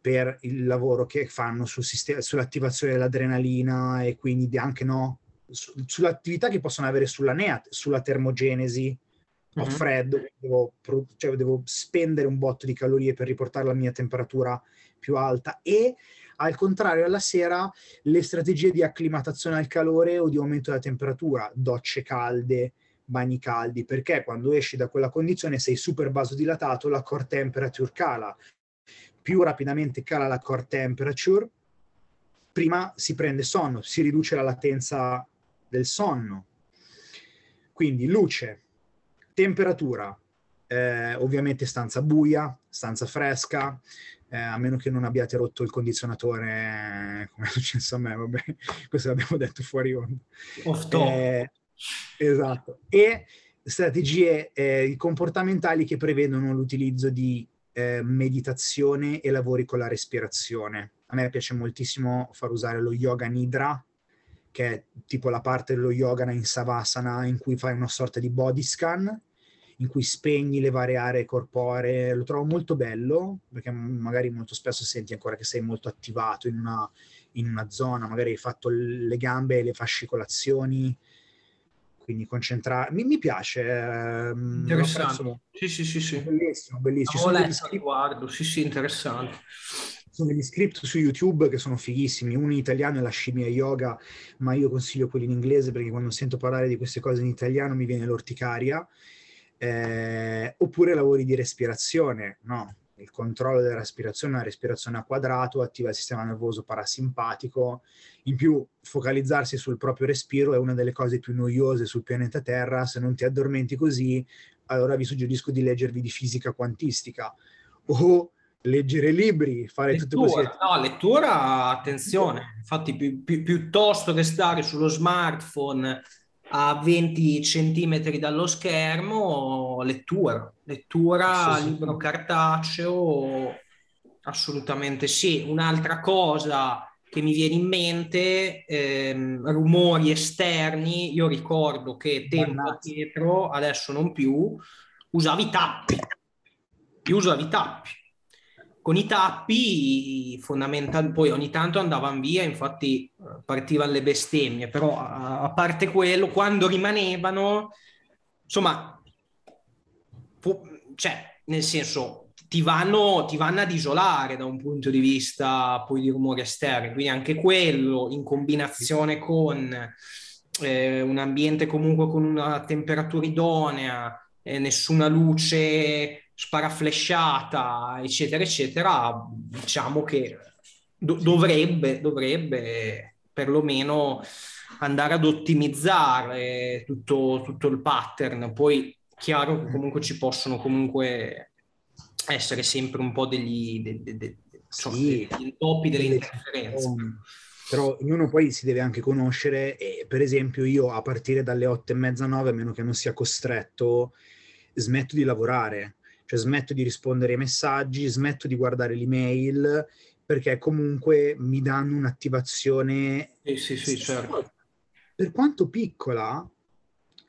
per il lavoro che fanno sul sistema, sull'attivazione dell'adrenalina e quindi anche no, su, sull'attività che possono avere sulla NEAT, sulla termogenesi, ho freddo, devo, cioè devo spendere un botto di calorie per riportare la mia temperatura più alta e al contrario alla sera le strategie di acclimatazione al calore o di aumento della temperatura, docce calde, bagni caldi, perché quando esci da quella condizione sei super vasodilatato, la core temperature cala, più rapidamente cala la core temperature, prima si prende sonno, si riduce la latenza del sonno. Quindi luce, temperatura, eh, ovviamente stanza buia, stanza fresca, eh, a meno che non abbiate rotto il condizionatore, come è successo a me, vabbè, questo l'abbiamo detto fuori onda. Eh, esatto. E strategie eh, comportamentali che prevedono l'utilizzo di eh, meditazione e lavori con la respirazione. A me piace moltissimo far usare lo yoga nidra, che è tipo la parte dello yoga in savasana in cui fai una sorta di body scan, in cui spegni le varie aree corporee. Lo trovo molto bello, perché magari molto spesso senti ancora che sei molto attivato in una, in una zona, magari hai fatto le gambe e le fascicolazioni, quindi concentrare mi, mi piace ehm, interessante. sì sì sì sì. Bellissimo bellissimo. Avevo letto riguardo sì sì interessante sono degli script su YouTube che sono fighissimi uno in italiano è la scimmia yoga ma io consiglio quelli in inglese perché quando sento parlare di queste cose in italiano mi viene l'orticaria eh, oppure lavori di respirazione no il controllo della respirazione, una respirazione a quadrato, attiva il sistema nervoso parasimpatico. In più, focalizzarsi sul proprio respiro è una delle cose più noiose sul pianeta Terra. Se non ti addormenti così, allora vi suggerisco di leggervi di fisica quantistica o leggere libri, fare lettura, tutte cose. No, lettura, attenzione. Infatti, pi- pi- piuttosto che stare sullo smartphone a 20 centimetri dallo schermo, lettura, lettura, sì, libro cartaceo, assolutamente sì. Un'altra cosa che mi viene in mente, ehm, rumori esterni, io ricordo che tempo dietro, adesso non più, usavi tappi, io usavo i tappi con i tappi fondamentalmente poi ogni tanto andavano via, infatti partivano le bestemmie, però a, parte quello, quando rimanevano, insomma, fu, cioè, nel senso, ti vanno, ti vanno ad isolare da un punto di vista poi di rumori esterni, quindi anche quello in combinazione con eh, un ambiente comunque con una temperatura idonea, eh, nessuna luce sparaflesciata, eccetera, eccetera, diciamo che do- dovrebbe, dovrebbe perlomeno andare ad ottimizzare tutto, tutto il pattern. Poi chiaro che comunque ci possono comunque essere sempre un po' degli, de, de, de, sì, degli intoppi delle interferenze. Però ognuno poi si deve anche conoscere e per esempio io a partire dalle otto e mezza, nove, a meno che non sia costretto, smetto di lavorare, cioè smetto di rispondere ai messaggi, smetto di guardare l'email perché comunque mi danno un'attivazione. Sì, sì, sì, certo. Per quanto piccola,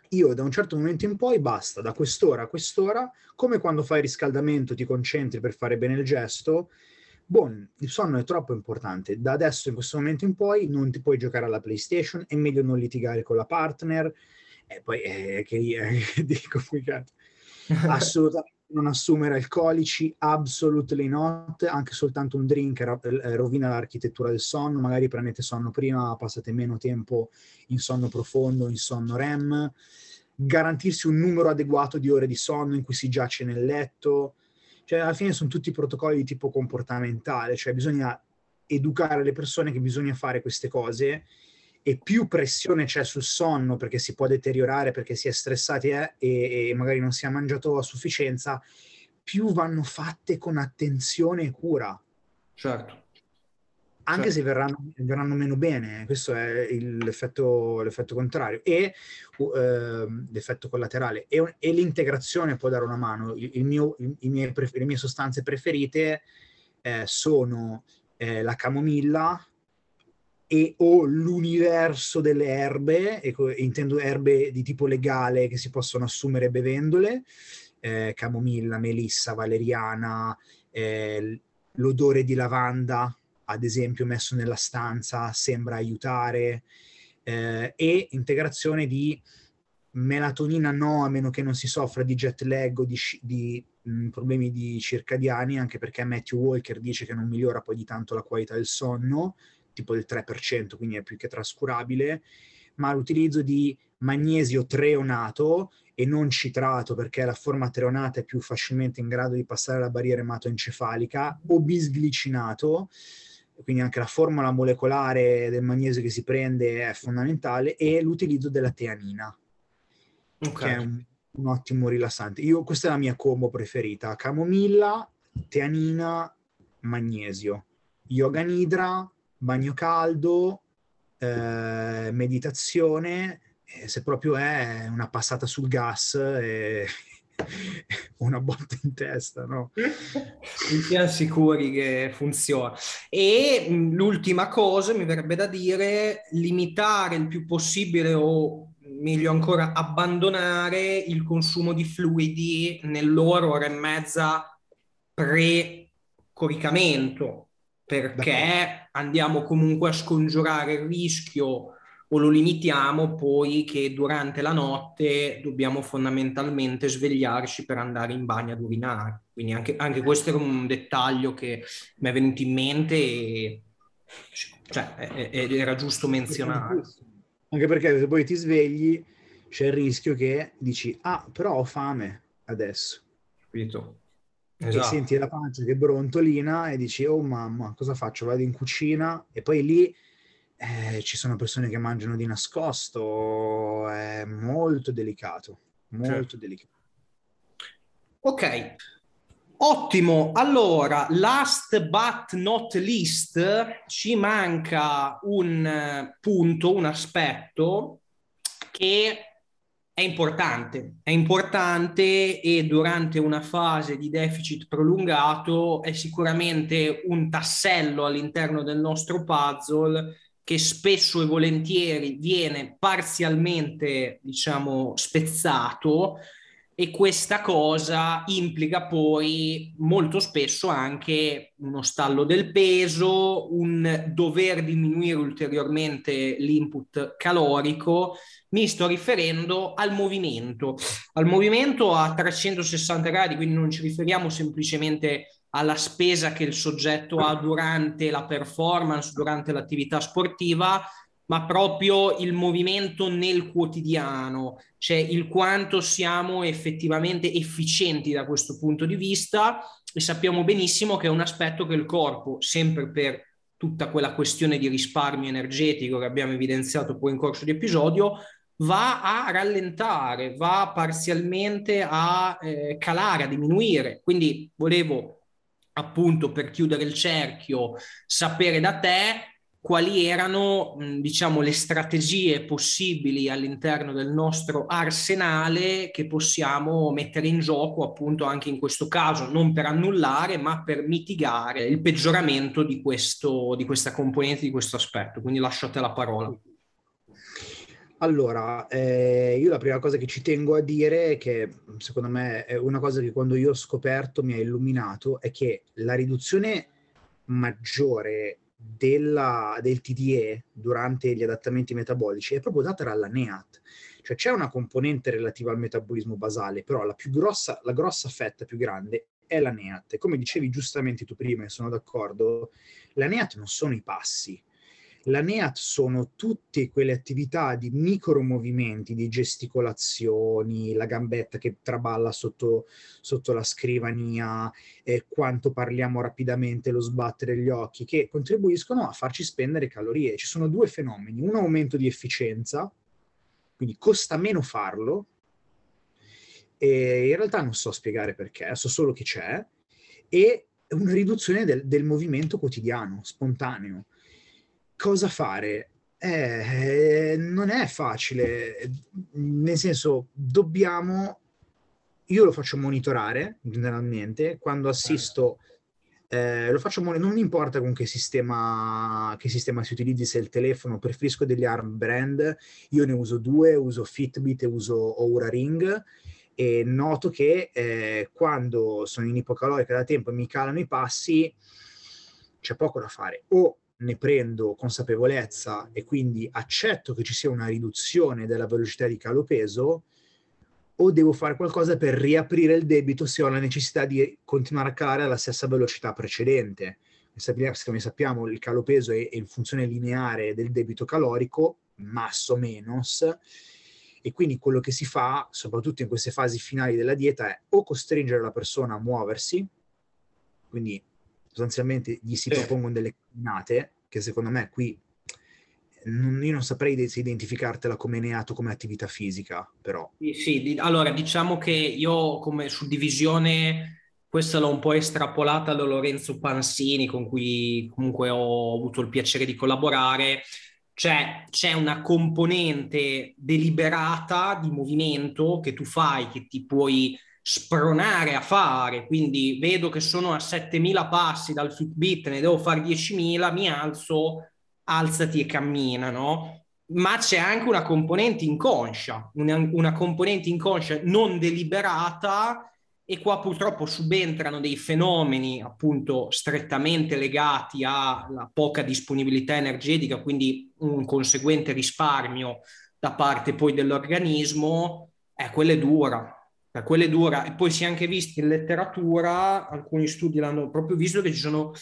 io da un certo momento in poi basta, da quest'ora a quest'ora, come quando fai riscaldamento ti concentri per fare bene il gesto, Bon, il sonno è troppo importante. Da adesso, in questo momento in poi, non ti puoi giocare alla PlayStation, è meglio non litigare con la partner. E poi, eh, che eh, dico, assolutamente non assumere alcolici, absolutely not, anche soltanto un drink eh, rovina l'architettura del sonno, magari prendete sonno prima, passate meno tempo in sonno profondo, in sonno REM, garantirsi un numero adeguato di ore di sonno in cui si giace nel letto, cioè alla fine sono tutti protocolli di tipo comportamentale, cioè bisogna educare le persone che bisogna fare queste cose e più pressione c'è sul sonno perché si può deteriorare, perché si è stressati eh, e, e magari non si è mangiato a sufficienza, più vanno fatte con attenzione e cura. Certo. Anche certo. se verranno, verranno, meno bene, questo è l'effetto, l'effetto contrario. E uh, l'effetto collaterale. E, e, l'integrazione può dare una mano. Il, il mio, il, il mie, le mie sostanze preferite eh, sono eh, la camomilla, e o l'universo delle erbe, intendo erbe di tipo legale che si possono assumere bevendole, eh, camomilla, melissa, valeriana, eh, l'odore di lavanda, ad esempio messo nella stanza, sembra aiutare, eh, e integrazione di melatonina no, a meno che non si soffra di jet lag o di, di mh, problemi di circadiani, anche perché Matthew Walker dice che non migliora poi di tanto la qualità del sonno, tipo del 3%, quindi è più che trascurabile, ma l'utilizzo di magnesio treonato e non citrato perché la forma treonata è più facilmente in grado di passare la barriera ematoencefalica, o bisglicinato, quindi anche la formula molecolare del magnesio che si prende è fondamentale, e l'utilizzo della teanina, okay. che è un, un, ottimo rilassante. Io, questa è la mia combo preferita, camomilla, teanina, magnesio, yoga nidra, bagno caldo, eh, meditazione, eh, se proprio è una passata sul gas e una botta in testa, no? Siamo sicuri che funziona. E l'ultima cosa, mi verrebbe da dire, limitare il più possibile o meglio ancora abbandonare il consumo di fluidi nell'ora, ora e mezza pre-coricamento perché andiamo comunque a scongiurare il rischio o lo limitiamo poi che durante la notte dobbiamo fondamentalmente svegliarci per andare in bagno ad urinare. Quindi anche, anche questo era un dettaglio che mi è venuto in mente e cioè, era giusto menzionare. Anche perché se poi ti svegli c'è il rischio che dici, ah, però ho fame adesso. Capito? Esatto. E senti la pancia che brontolina e dici, oh mamma, cosa faccio? Vado in cucina e poi lì eh, ci sono persone che mangiano di nascosto, è molto delicato, molto certo. delicato. Ok, ottimo. Allora, last but not least, ci manca un punto, un aspetto che è importante, è importante e durante una fase di deficit prolungato è sicuramente un tassello all'interno del nostro puzzle che spesso e volentieri viene parzialmente, diciamo, spezzato e questa cosa implica poi molto spesso anche uno stallo del peso, un dover diminuire ulteriormente l'input calorico. Mi sto riferendo al movimento, al movimento a 360 gradi, quindi non ci riferiamo semplicemente alla spesa che il soggetto ha durante la performance, durante l'attività sportiva, ma proprio il movimento nel quotidiano, cioè il quanto siamo effettivamente efficienti da questo punto di vista. E sappiamo benissimo che è un aspetto che il corpo, sempre per tutta quella questione di risparmio energetico che abbiamo evidenziato poi in corso di episodio, va a rallentare, va parzialmente a eh, calare, a diminuire. Quindi volevo appunto per chiudere il cerchio sapere da te quali erano, diciamo, le strategie possibili all'interno del nostro arsenale che possiamo mettere in gioco appunto anche in questo caso, non per annullare, ma per mitigare il peggioramento di, questo, di questa componente, di questo aspetto. Quindi lascio a te la parola. Allora, eh, io la prima cosa che ci tengo a dire, che secondo me è una cosa che quando io ho scoperto mi ha illuminato, è che la riduzione maggiore della, del TDE durante gli adattamenti metabolici è proprio data dalla NEAT. Cioè c'è una componente relativa al metabolismo basale, però la più grossa, la grossa fetta più grande è la NEAT. Come dicevi giustamente tu prima, e sono d'accordo, la NEAT non sono i passi, la NEAT sono tutte quelle attività di micromovimenti, di gesticolazioni, la gambetta che traballa sotto, sotto la scrivania, eh, quanto parliamo rapidamente, lo sbattere gli occhi, che contribuiscono a farci spendere calorie. Ci sono due fenomeni, un aumento di efficienza, quindi costa meno farlo, e in realtà non so spiegare perché, so solo che c'è, e una riduzione del, del movimento quotidiano, spontaneo cosa fare? Eh, non è facile, nel senso dobbiamo, io lo faccio monitorare generalmente, quando assisto, eh, lo faccio, non mi importa con che sistema, che sistema si utilizzi, se il telefono, preferisco degli ARM brand, io ne uso due, uso Fitbit e uso Oura Ring, e noto che eh, quando sono in ipocalorica da tempo e mi calano i passi, c'è poco da fare. O ne prendo consapevolezza e quindi accetto che ci sia una riduzione della velocità di calo peso, o devo fare qualcosa per riaprire il debito se ho la necessità di continuare a calare alla stessa velocità precedente. Come sappiamo, il calo peso è, in funzione lineare del debito calorico, masso menos, e quindi quello che si fa, soprattutto in queste fasi finali della dieta, è o costringere la persona a muoversi, quindi sostanzialmente gli si propongono delle camminate, che secondo me qui non, io non saprei se identificartela come neato come attività fisica, però. Sì, sì, allora diciamo che io come suddivisione questa l'ho un po' estrapolata da Lorenzo Pansini, con cui comunque ho avuto il piacere di collaborare. Cioè, c'è una componente deliberata di movimento che tu fai, che ti puoi spronare a fare, quindi vedo che sono a 7000 passi dal Fitbit, ne devo fare 10.000, mi alzo, alzati e cammina, no? Ma c'è anche una componente inconscia, una, una componente inconscia non deliberata e qua purtroppo subentrano dei fenomeni appunto strettamente legati alla poca disponibilità energetica, quindi un conseguente risparmio da parte poi dell'organismo, eh, quella è dura, quella è dura. E poi si è anche visto in letteratura, alcuni studi l'hanno proprio visto, che ci sono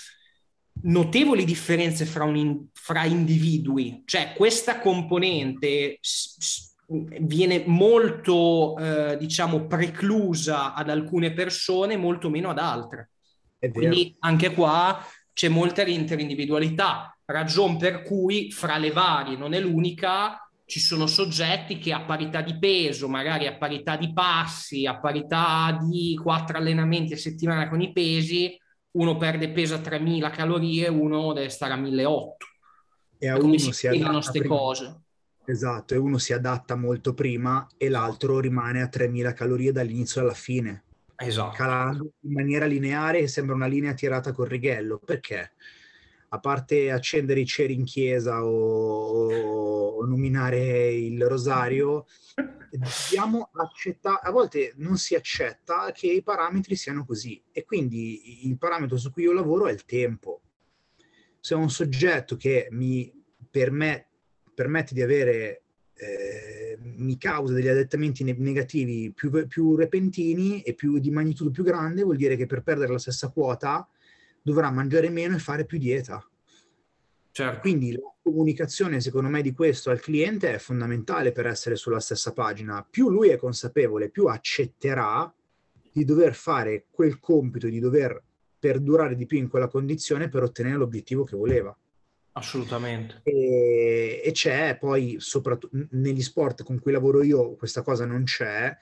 notevoli differenze fra, in, fra individui. Cioè questa componente viene molto, eh, diciamo, preclusa ad alcune persone, molto meno ad altre. Quindi anche qua c'è molta interindividualità, ragion per cui fra le varie, non è l'unica, ci sono soggetti che a parità di peso, magari a parità di passi, a parità di quattro allenamenti a settimana con i pesi, uno perde peso a 3000 calorie, uno deve stare a 1800. E a uno si, si adatta queste cose. Esatto, e uno si adatta molto prima e l'altro rimane a 3000 calorie dall'inizio alla fine. Esatto. Calando in maniera lineare sembra una linea tirata col righello. Perché? A parte accendere i ceri in chiesa o, o nominare il rosario, dobbiamo accettare, a volte non si accetta che i parametri siano così e quindi il parametro su cui io lavoro è il tempo. Se ho un soggetto che mi permet- permette di avere, eh, mi causa degli adattamenti negativi più, più repentini e più, di magnitudo più grande, vuol dire che per perdere la stessa quota dovrà mangiare meno e fare più dieta. Certo. Quindi la comunicazione, secondo me, di questo al cliente è fondamentale per essere sulla stessa pagina. Più lui è consapevole, più accetterà di dover fare quel compito, di dover perdurare di più in quella condizione per ottenere l'obiettivo che voleva. Assolutamente. E, e c'è poi, soprattutto negli sport con cui lavoro io, questa cosa non c'è.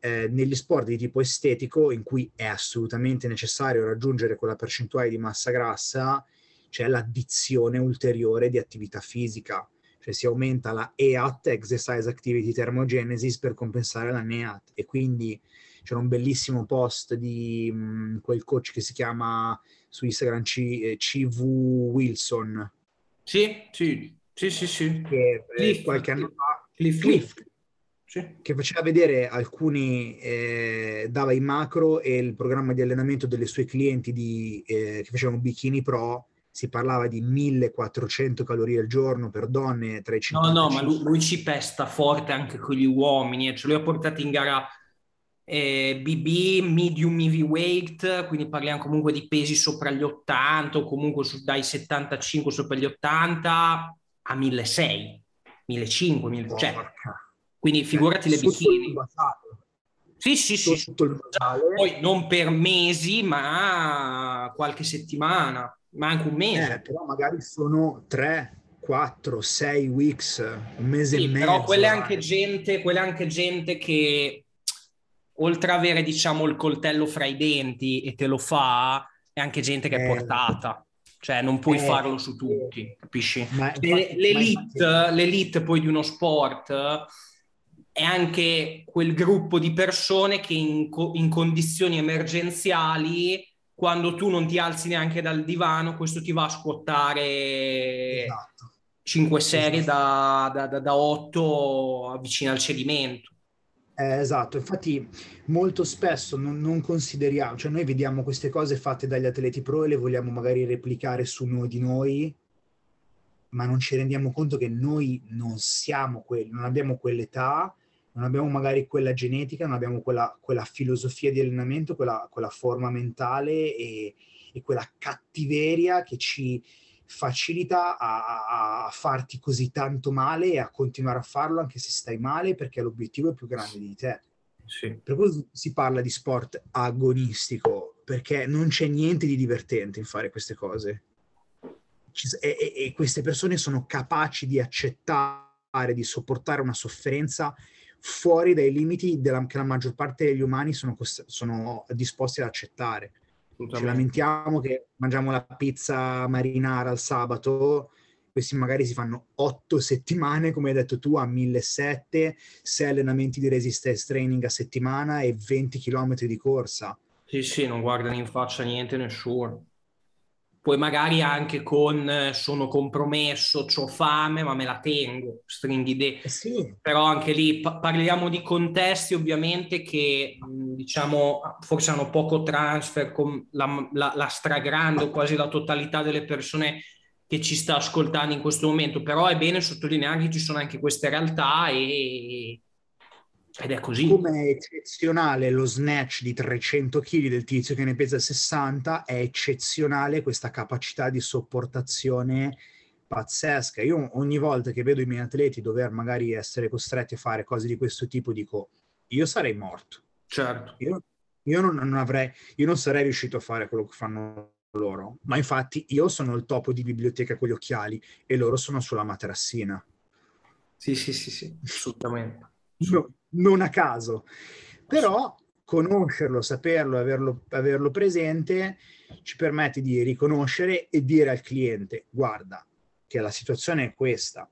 Eh, negli sport di tipo estetico, in cui è assolutamente necessario raggiungere quella percentuale di massa grassa, c'è l'addizione ulteriore di attività fisica, cioè si aumenta la EAT, Exercise Activity Thermogenesis, per compensare la NEAT. E quindi c'era un bellissimo post di mh, mm, quel coach che si chiama su Instagram C, eh, CV Wilson, sì, sì, sì, sì, sì. Che Cliff, qualche anno fa... Cliff, Cliff sì. che faceva vedere alcuni, eh, dava i macro e il programma di allenamento delle sue clienti di, eh, che facevano bikini pro, si parlava di 1400 calorie al giorno per donne tra i 50 No, no, ma lui, lui, ci pesta forte anche con gli uomini, cioè lui ha portato in gara eh, BB, medium heavyweight, quindi parliamo comunque di pesi sopra gli 80 o comunque su, dai 75 sopra gli 80 a 1600, 1500, 1600. Cioè, quindi figurati eh, le bikini. Sì, sì, sì. Poi non per mesi, ma qualche settimana, ma anche un mese. Eh, però magari sono tre, 4, 6 weeks, un mese sì, e mezzo. Però quella è anche gente, quella è anche gente che oltre ad avere diciamo il coltello fra i denti e te lo fa, è anche gente che è eh, portata. Cioè, non puoi eh, farlo su tutti, capisci? Ma, l'elite, ma l'elite poi di uno sport è anche quel gruppo di persone che in, in condizioni emergenziali quando tu non ti alzi neanche dal divano, questo ti va a squattare esatto. 5 serie esatto. da, da, da 8 vicino al cedimento. Eh, esatto, infatti molto spesso non, non, consideriamo, cioè noi vediamo queste cose fatte dagli atleti pro e le vogliamo magari replicare su noi di noi, ma non ci rendiamo conto che noi non siamo quelli, non abbiamo quell'età, non abbiamo magari quella genetica, non abbiamo quella, quella filosofia di allenamento, quella, quella forma mentale e, e quella cattiveria che ci, facilita a, a, farti così tanto male e a continuare a farlo anche se stai male perché l'obiettivo è più grande di te. Sì. Per cui si parla di sport agonistico perché non c'è niente di divertente in fare queste cose. E, e, e queste persone sono capaci di accettare, di sopportare una sofferenza fuori dai limiti della, che la maggior parte degli umani sono, sono disposti ad accettare. Ci lamentiamo che mangiamo la pizza marinara al sabato, questi magari si fanno otto settimane, come hai detto tu, a 1700, sei allenamenti di resistance training a settimana e 20 km di corsa. Sì, sì, non guardano in faccia niente nessuno poi magari anche con eh, sono compromesso, ho fame, ma me la tengo, stringhi de. Eh sì. Però anche lì pa- parliamo di contesti ovviamente che diciamo forse hanno poco transfer con la, la, la stragrande o quasi la totalità delle persone che ci sta ascoltando in questo momento, però è bene sottolineare che ci sono anche queste realtà e, ed è così. Come è eccezionale lo snatch di 300 kg del tizio che ne pesa 60, è eccezionale questa capacità di sopportazione pazzesca. Io ogni volta che vedo i miei atleti dover magari essere costretti a fare cose di questo tipo, dico, io sarei morto. Certo. Io, io non, non, avrei, io non sarei riuscito a fare quello che fanno loro. Ma infatti io sono il topo di biblioteca con gli occhiali e loro sono sulla materassina. Sì, sì, sì, sì, assolutamente. No, non a caso. Però conoscerlo, saperlo, averlo, averlo presente ci permette di riconoscere e dire al cliente, guarda, che la situazione è questa,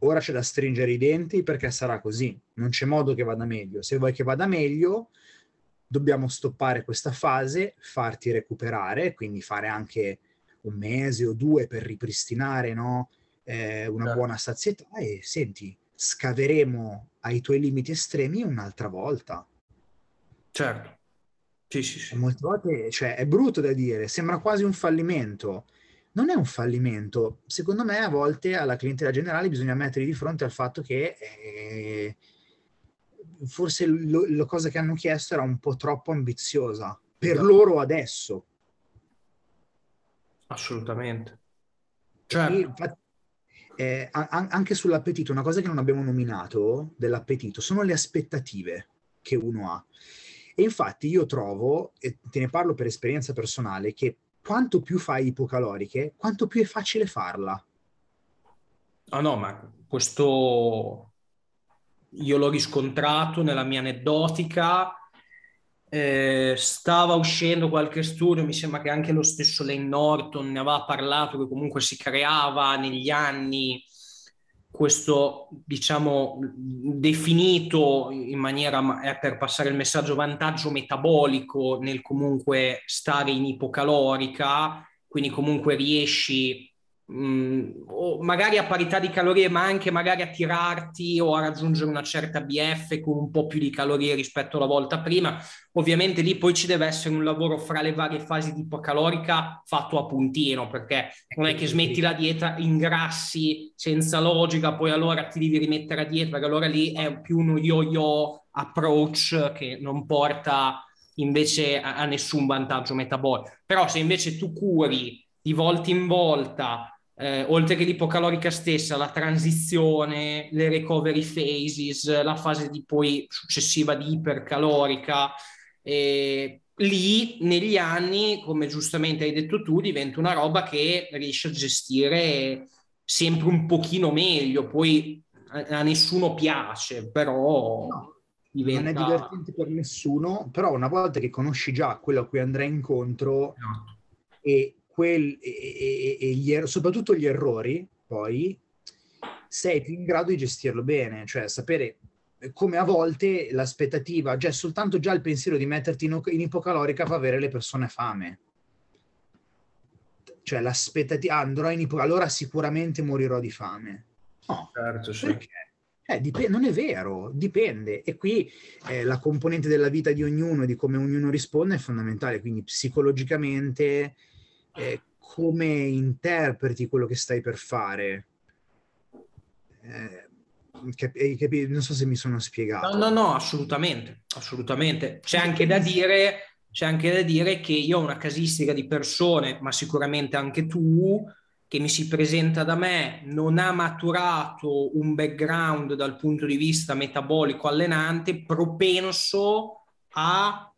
ora c'è da stringere i denti perché sarà così, non c'è modo che vada meglio. Se vuoi che vada meglio, dobbiamo stoppare questa fase, farti recuperare, quindi fare anche un mese o due per ripristinare no? eh, una certo. buona sazietà e senti, scaveremo ai tuoi limiti estremi un'altra volta. Certo. Sì, sì, sì. molte volte, cioè, è brutto da dire, sembra quasi un fallimento. Non è un fallimento. Secondo me, a volte alla clientela generale bisogna mettere di fronte al fatto che eh, forse lo, la cosa che hanno chiesto era un po' troppo ambiziosa per esatto. loro adesso. Assolutamente. Certo. infatti, eh, anche sull'appetito, una cosa che non abbiamo nominato dell'appetito sono le aspettative che uno ha. E infatti io trovo, e te ne parlo per esperienza personale, che quanto più fai ipocaloriche, quanto più è facile farla. Ah no, ma questo io l'ho riscontrato nella mia aneddotica. Eh, stava uscendo qualche studio, mi sembra che anche lo stesso Lane Norton ne aveva parlato, che comunque si creava negli anni questo, diciamo, definito in maniera eh, per passare il messaggio vantaggio metabolico nel comunque stare in ipocalorica, quindi comunque riesci mh, mm, magari a parità di calorie, ma anche magari a tirarti o a raggiungere una certa BF con un po' più di calorie rispetto alla volta prima. Ovviamente lì poi ci deve essere un lavoro fra le varie fasi di ipocalorica fatto a puntino, perché non è che smetti la dieta, ingrassi senza logica, poi allora ti devi rimettere a dieta, perché allora lì è più uno yo-yo approach che non porta invece a, a nessun vantaggio metabolico. Però se invece tu curi di volta in volta eh, oltre che l'ipocalorica stessa, la transizione, le recovery phases, la fase di poi successiva di ipercalorica. Eh, lì negli anni, come giustamente hai detto tu, diventa una roba che riesce a gestire sempre un pochino meglio. Poi a, a nessuno piace, però. No. Diventa... Non è divertente per nessuno, però una volta che conosci già quello a cui andrai incontro no. e quel, e, e, e gli er- soprattutto gli errori, poi sei più in grado di gestirlo bene, cioè sapere come a volte l'aspettativa, cioè soltanto già il pensiero di metterti in, in ipocalorica fa avere le persone fame. Cioè l'aspettativa, ah, andrò in ipocalorica, allora sicuramente morirò di fame. No, certo, sì. perché? Eh, dip- non è vero, dipende. E qui eh, la componente della vita di ognuno e di come ognuno risponde è fondamentale. Quindi psicologicamente eh, come interpreti quello che stai per fare. Eh, capi, capi, non so se mi sono spiegato. No, no, no, assolutamente, assolutamente. C'è anche da dire, c'è anche da dire che io ho una casistica di persone, ma sicuramente anche tu, che mi si presenta da me, non ha maturato un background dal punto di vista metabolico allenante, propenso a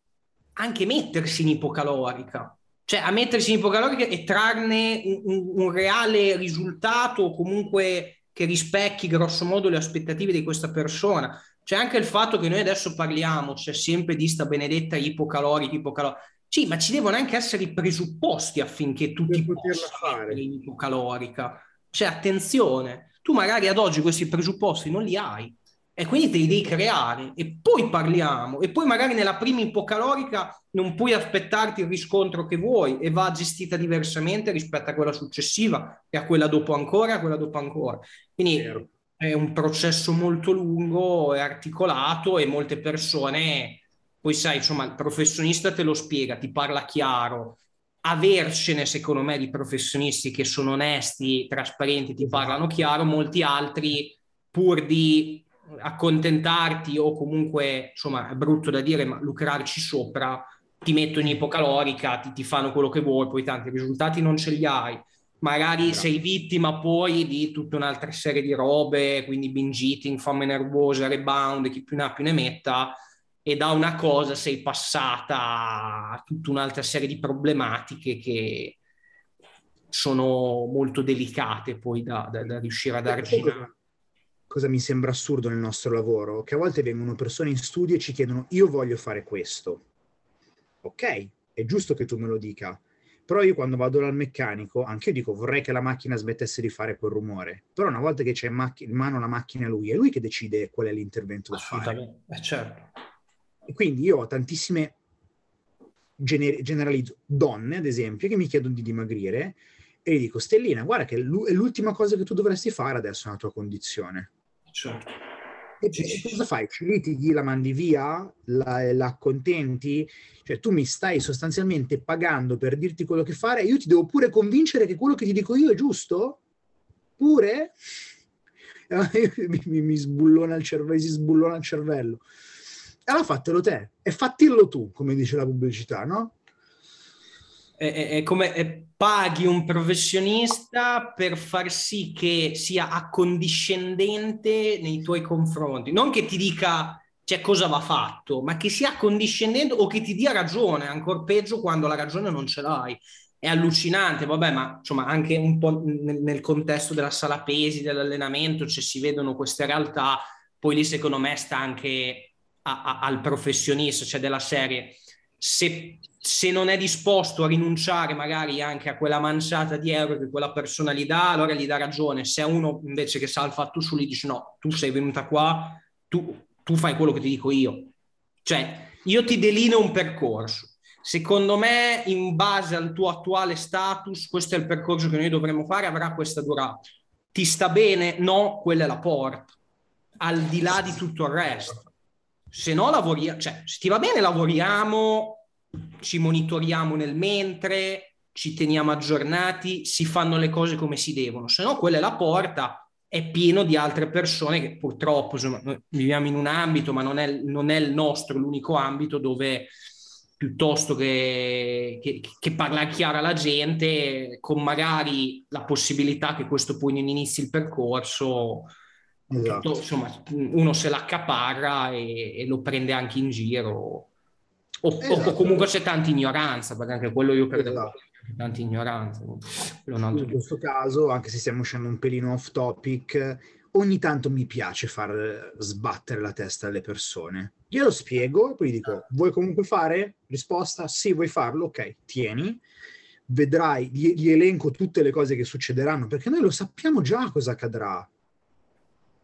anche mettersi in ipocalorica cioè a mettersi in ipocalorica e trarne un, un, reale risultato comunque che rispecchi grosso modo le aspettative di questa persona. C'è anche il fatto che noi adesso parliamo, c'è sempre di sta benedetta ipocalorica, ipocalorica. Sì, ma ci devono anche essere i presupposti affinché tu ti possa fare in ipocalorica. Cioè, attenzione, tu magari ad oggi questi presupposti non li hai e quindi te li devi creare e poi parliamo e poi magari nella prima ipocalorica non puoi aspettarti il riscontro che vuoi e va gestita diversamente rispetto a quella successiva e a quella dopo ancora, a quella dopo ancora. Quindi è un processo molto lungo e articolato e molte persone, poi sai, insomma, il professionista te lo spiega, ti parla chiaro, avercene secondo me di professionisti che sono onesti, trasparenti, ti esatto. parlano chiaro, molti altri pur di accontentarti o comunque, insomma, è brutto da dire, ma lucrarci sopra, ti mettono in ipocalorica, ti, ti fanno quello che vuoi, poi tanti risultati non ce li hai. Magari esatto. sei vittima poi di tutta un'altra serie di robe, quindi binge eating, fame nervosa, rebound, chi più ne ha più ne metta, e da una cosa sei passata a tutta un'altra serie di problematiche che sono molto delicate poi da, da, da riuscire ad arginare cosa mi sembra assurdo nel nostro lavoro? Che a volte vengono persone in studio e ci chiedono io voglio fare questo. Ok, è giusto che tu me lo dica, però io quando vado dal meccanico, anche io dico vorrei che la macchina smettesse di fare quel rumore, però una volta che c'è in, macch- in mano la macchina lui, è lui che decide qual è l'intervento da fare. Eh, certo. E quindi io ho tantissime, gener- generalizzo, donne ad esempio, che mi chiedono di dimagrire e gli dico Stellina, guarda che è l'ultima cosa che tu dovresti fare adesso nella tua condizione Certo. E sì, cosa fai? Ci litighi, la mandi via, la, la accontenti? Cioè tu mi stai sostanzialmente pagando per dirti quello che fare io ti devo pure convincere che quello che ti dico io è giusto? Pure? mi, mi, mi sbullona il cervello, si sbullona il cervello. Allora fatelo te e fattillo tu, come dice la pubblicità, no? È, è come è, paghi un professionista per far sì che sia accondiscendente nei tuoi confronti, non che ti dica cioè, cosa va fatto, ma che sia accondiscendente o che ti dia ragione, ancora peggio quando la ragione non ce l'hai. è allucinante, vabbè, ma insomma anche un po' nel, nel contesto della sala pesi, dell'allenamento, cioè si vedono queste realtà, poi lì secondo me sta anche a, a, al professionista, cioè della serie. Se, se, non è disposto a rinunciare magari anche a quella manciata di euro che quella persona gli dà, allora gli dà ragione. Se è uno invece che sa il fatto su, gli dice no, tu sei venuta qua, tu, tu fai quello che ti dico io. Cioè, io ti delineo un percorso Secondo me, in base al tuo attuale status, questo è il percorso che noi dovremmo fare, avrà questa durata. Ti sta bene? No, quella è la porta, al di là di tutto il resto. Se no, lavoriamo, cioè, se ti va bene, lavoriamo, ci monitoriamo nel mentre, ci teniamo aggiornati, si fanno le cose come si devono. Se no, quella è la porta, è pieno di altre persone che purtroppo insomma, viviamo in un ambito, ma non è, non è il nostro l'unico ambito dove piuttosto che, che, che parlare chiaro alla gente, con magari la possibilità che questo poi non inizi il percorso, esatto. tutto, insomma, uno se l'accaparra e, e, lo prende anche in giro. O, esatto. o, comunque c'è tanta ignoranza, perché anche quello io credo esatto. tanta ignoranza. In questo caso, anche se stiamo uscendo un pelino off topic, ogni tanto mi piace far sbattere la testa alle persone. Io lo spiego, poi dico, vuoi comunque fare? Risposta, sì, vuoi farlo? Ok, tieni. Vedrai, gli, gli elenco tutte le cose che succederanno, perché noi lo sappiamo già cosa accadrà.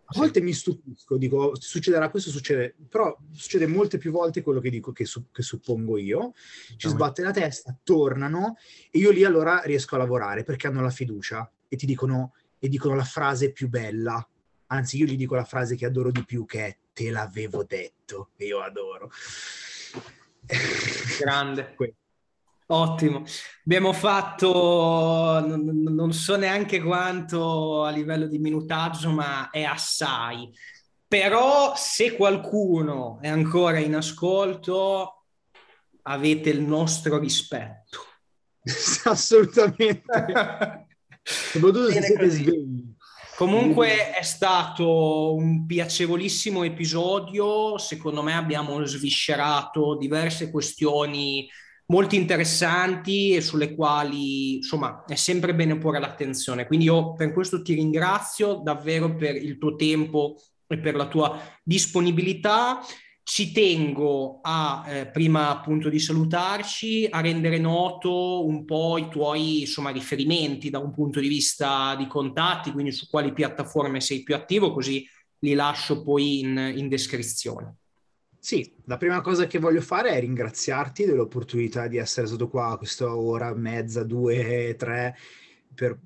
A volte mi stupisco, dico succederà questo, succede, però succede molte più volte quello che dico che, su, che suppongo io. Ci sbatte la testa, tornano e io lì allora riesco a lavorare perché hanno la fiducia e ti dicono, e dicono la frase più bella Anzi, io gli dico la frase che adoro di più, che è te l'avevo detto, che io adoro. Grande. Ottimo. Abbiamo fatto non, non, so neanche quanto a livello di minutaggio, ma è assai. Però se qualcuno è ancora in ascolto, avete il nostro rispetto. Assolutamente. Soprattutto se siete svegli. Comunque è stato un piacevolissimo episodio, secondo me abbiamo sviscerato diverse questioni molto interessanti e sulle quali insomma è sempre bene porre l'attenzione. Quindi io per questo ti ringrazio davvero per il tuo tempo e per la tua disponibilità ci tengo a, eh, prima appunto di salutarci, a rendere noto un po' i tuoi insomma, riferimenti da un punto di vista di contatti, quindi su quali piattaforme sei più attivo, così li lascio poi in, in descrizione. Sì, la prima cosa che voglio fare è ringraziarti dell'opportunità di essere stato qua a questa ora, mezza, due, tre, per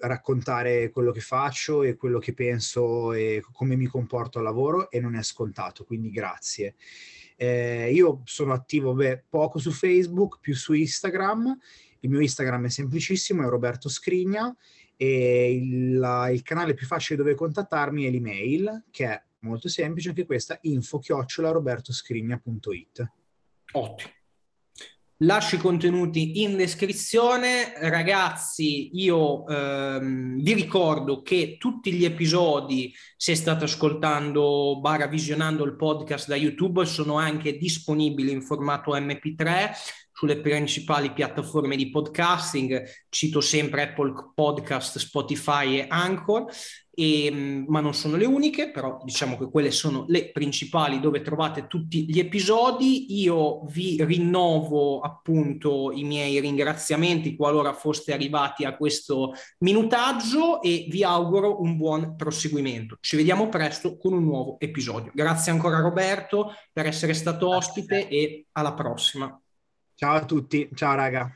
raccontare quello che faccio e quello che penso e come mi comporto al lavoro e non è scontato, quindi grazie. Eh, io sono attivo beh, poco su Facebook, più su Instagram. Il mio Instagram è semplicissimo, è Roberto Scrigna e il, il canale più facile dove contattarmi è l'email, che è molto semplice, anche questa, info-robertoscrigna.it. Ottimo lascio i contenuti in descrizione. Ragazzi, io ehm, vi ricordo che tutti gli episodi, se state ascoltando, barra visionando il podcast da YouTube, sono anche disponibili in formato MP3 sulle principali piattaforme di podcasting, cito sempre Apple Podcast, Spotify e Anchor, e, mm, ma non sono le uniche, però diciamo che quelle sono le principali dove trovate tutti gli episodi. Io vi rinnovo appunto i miei ringraziamenti qualora foste arrivati a questo minutaggio e vi auguro un buon proseguimento. Ci vediamo presto con un nuovo episodio. Grazie ancora Roberto per essere stato ospite e alla prossima. Ciao a tutti, ciao raga.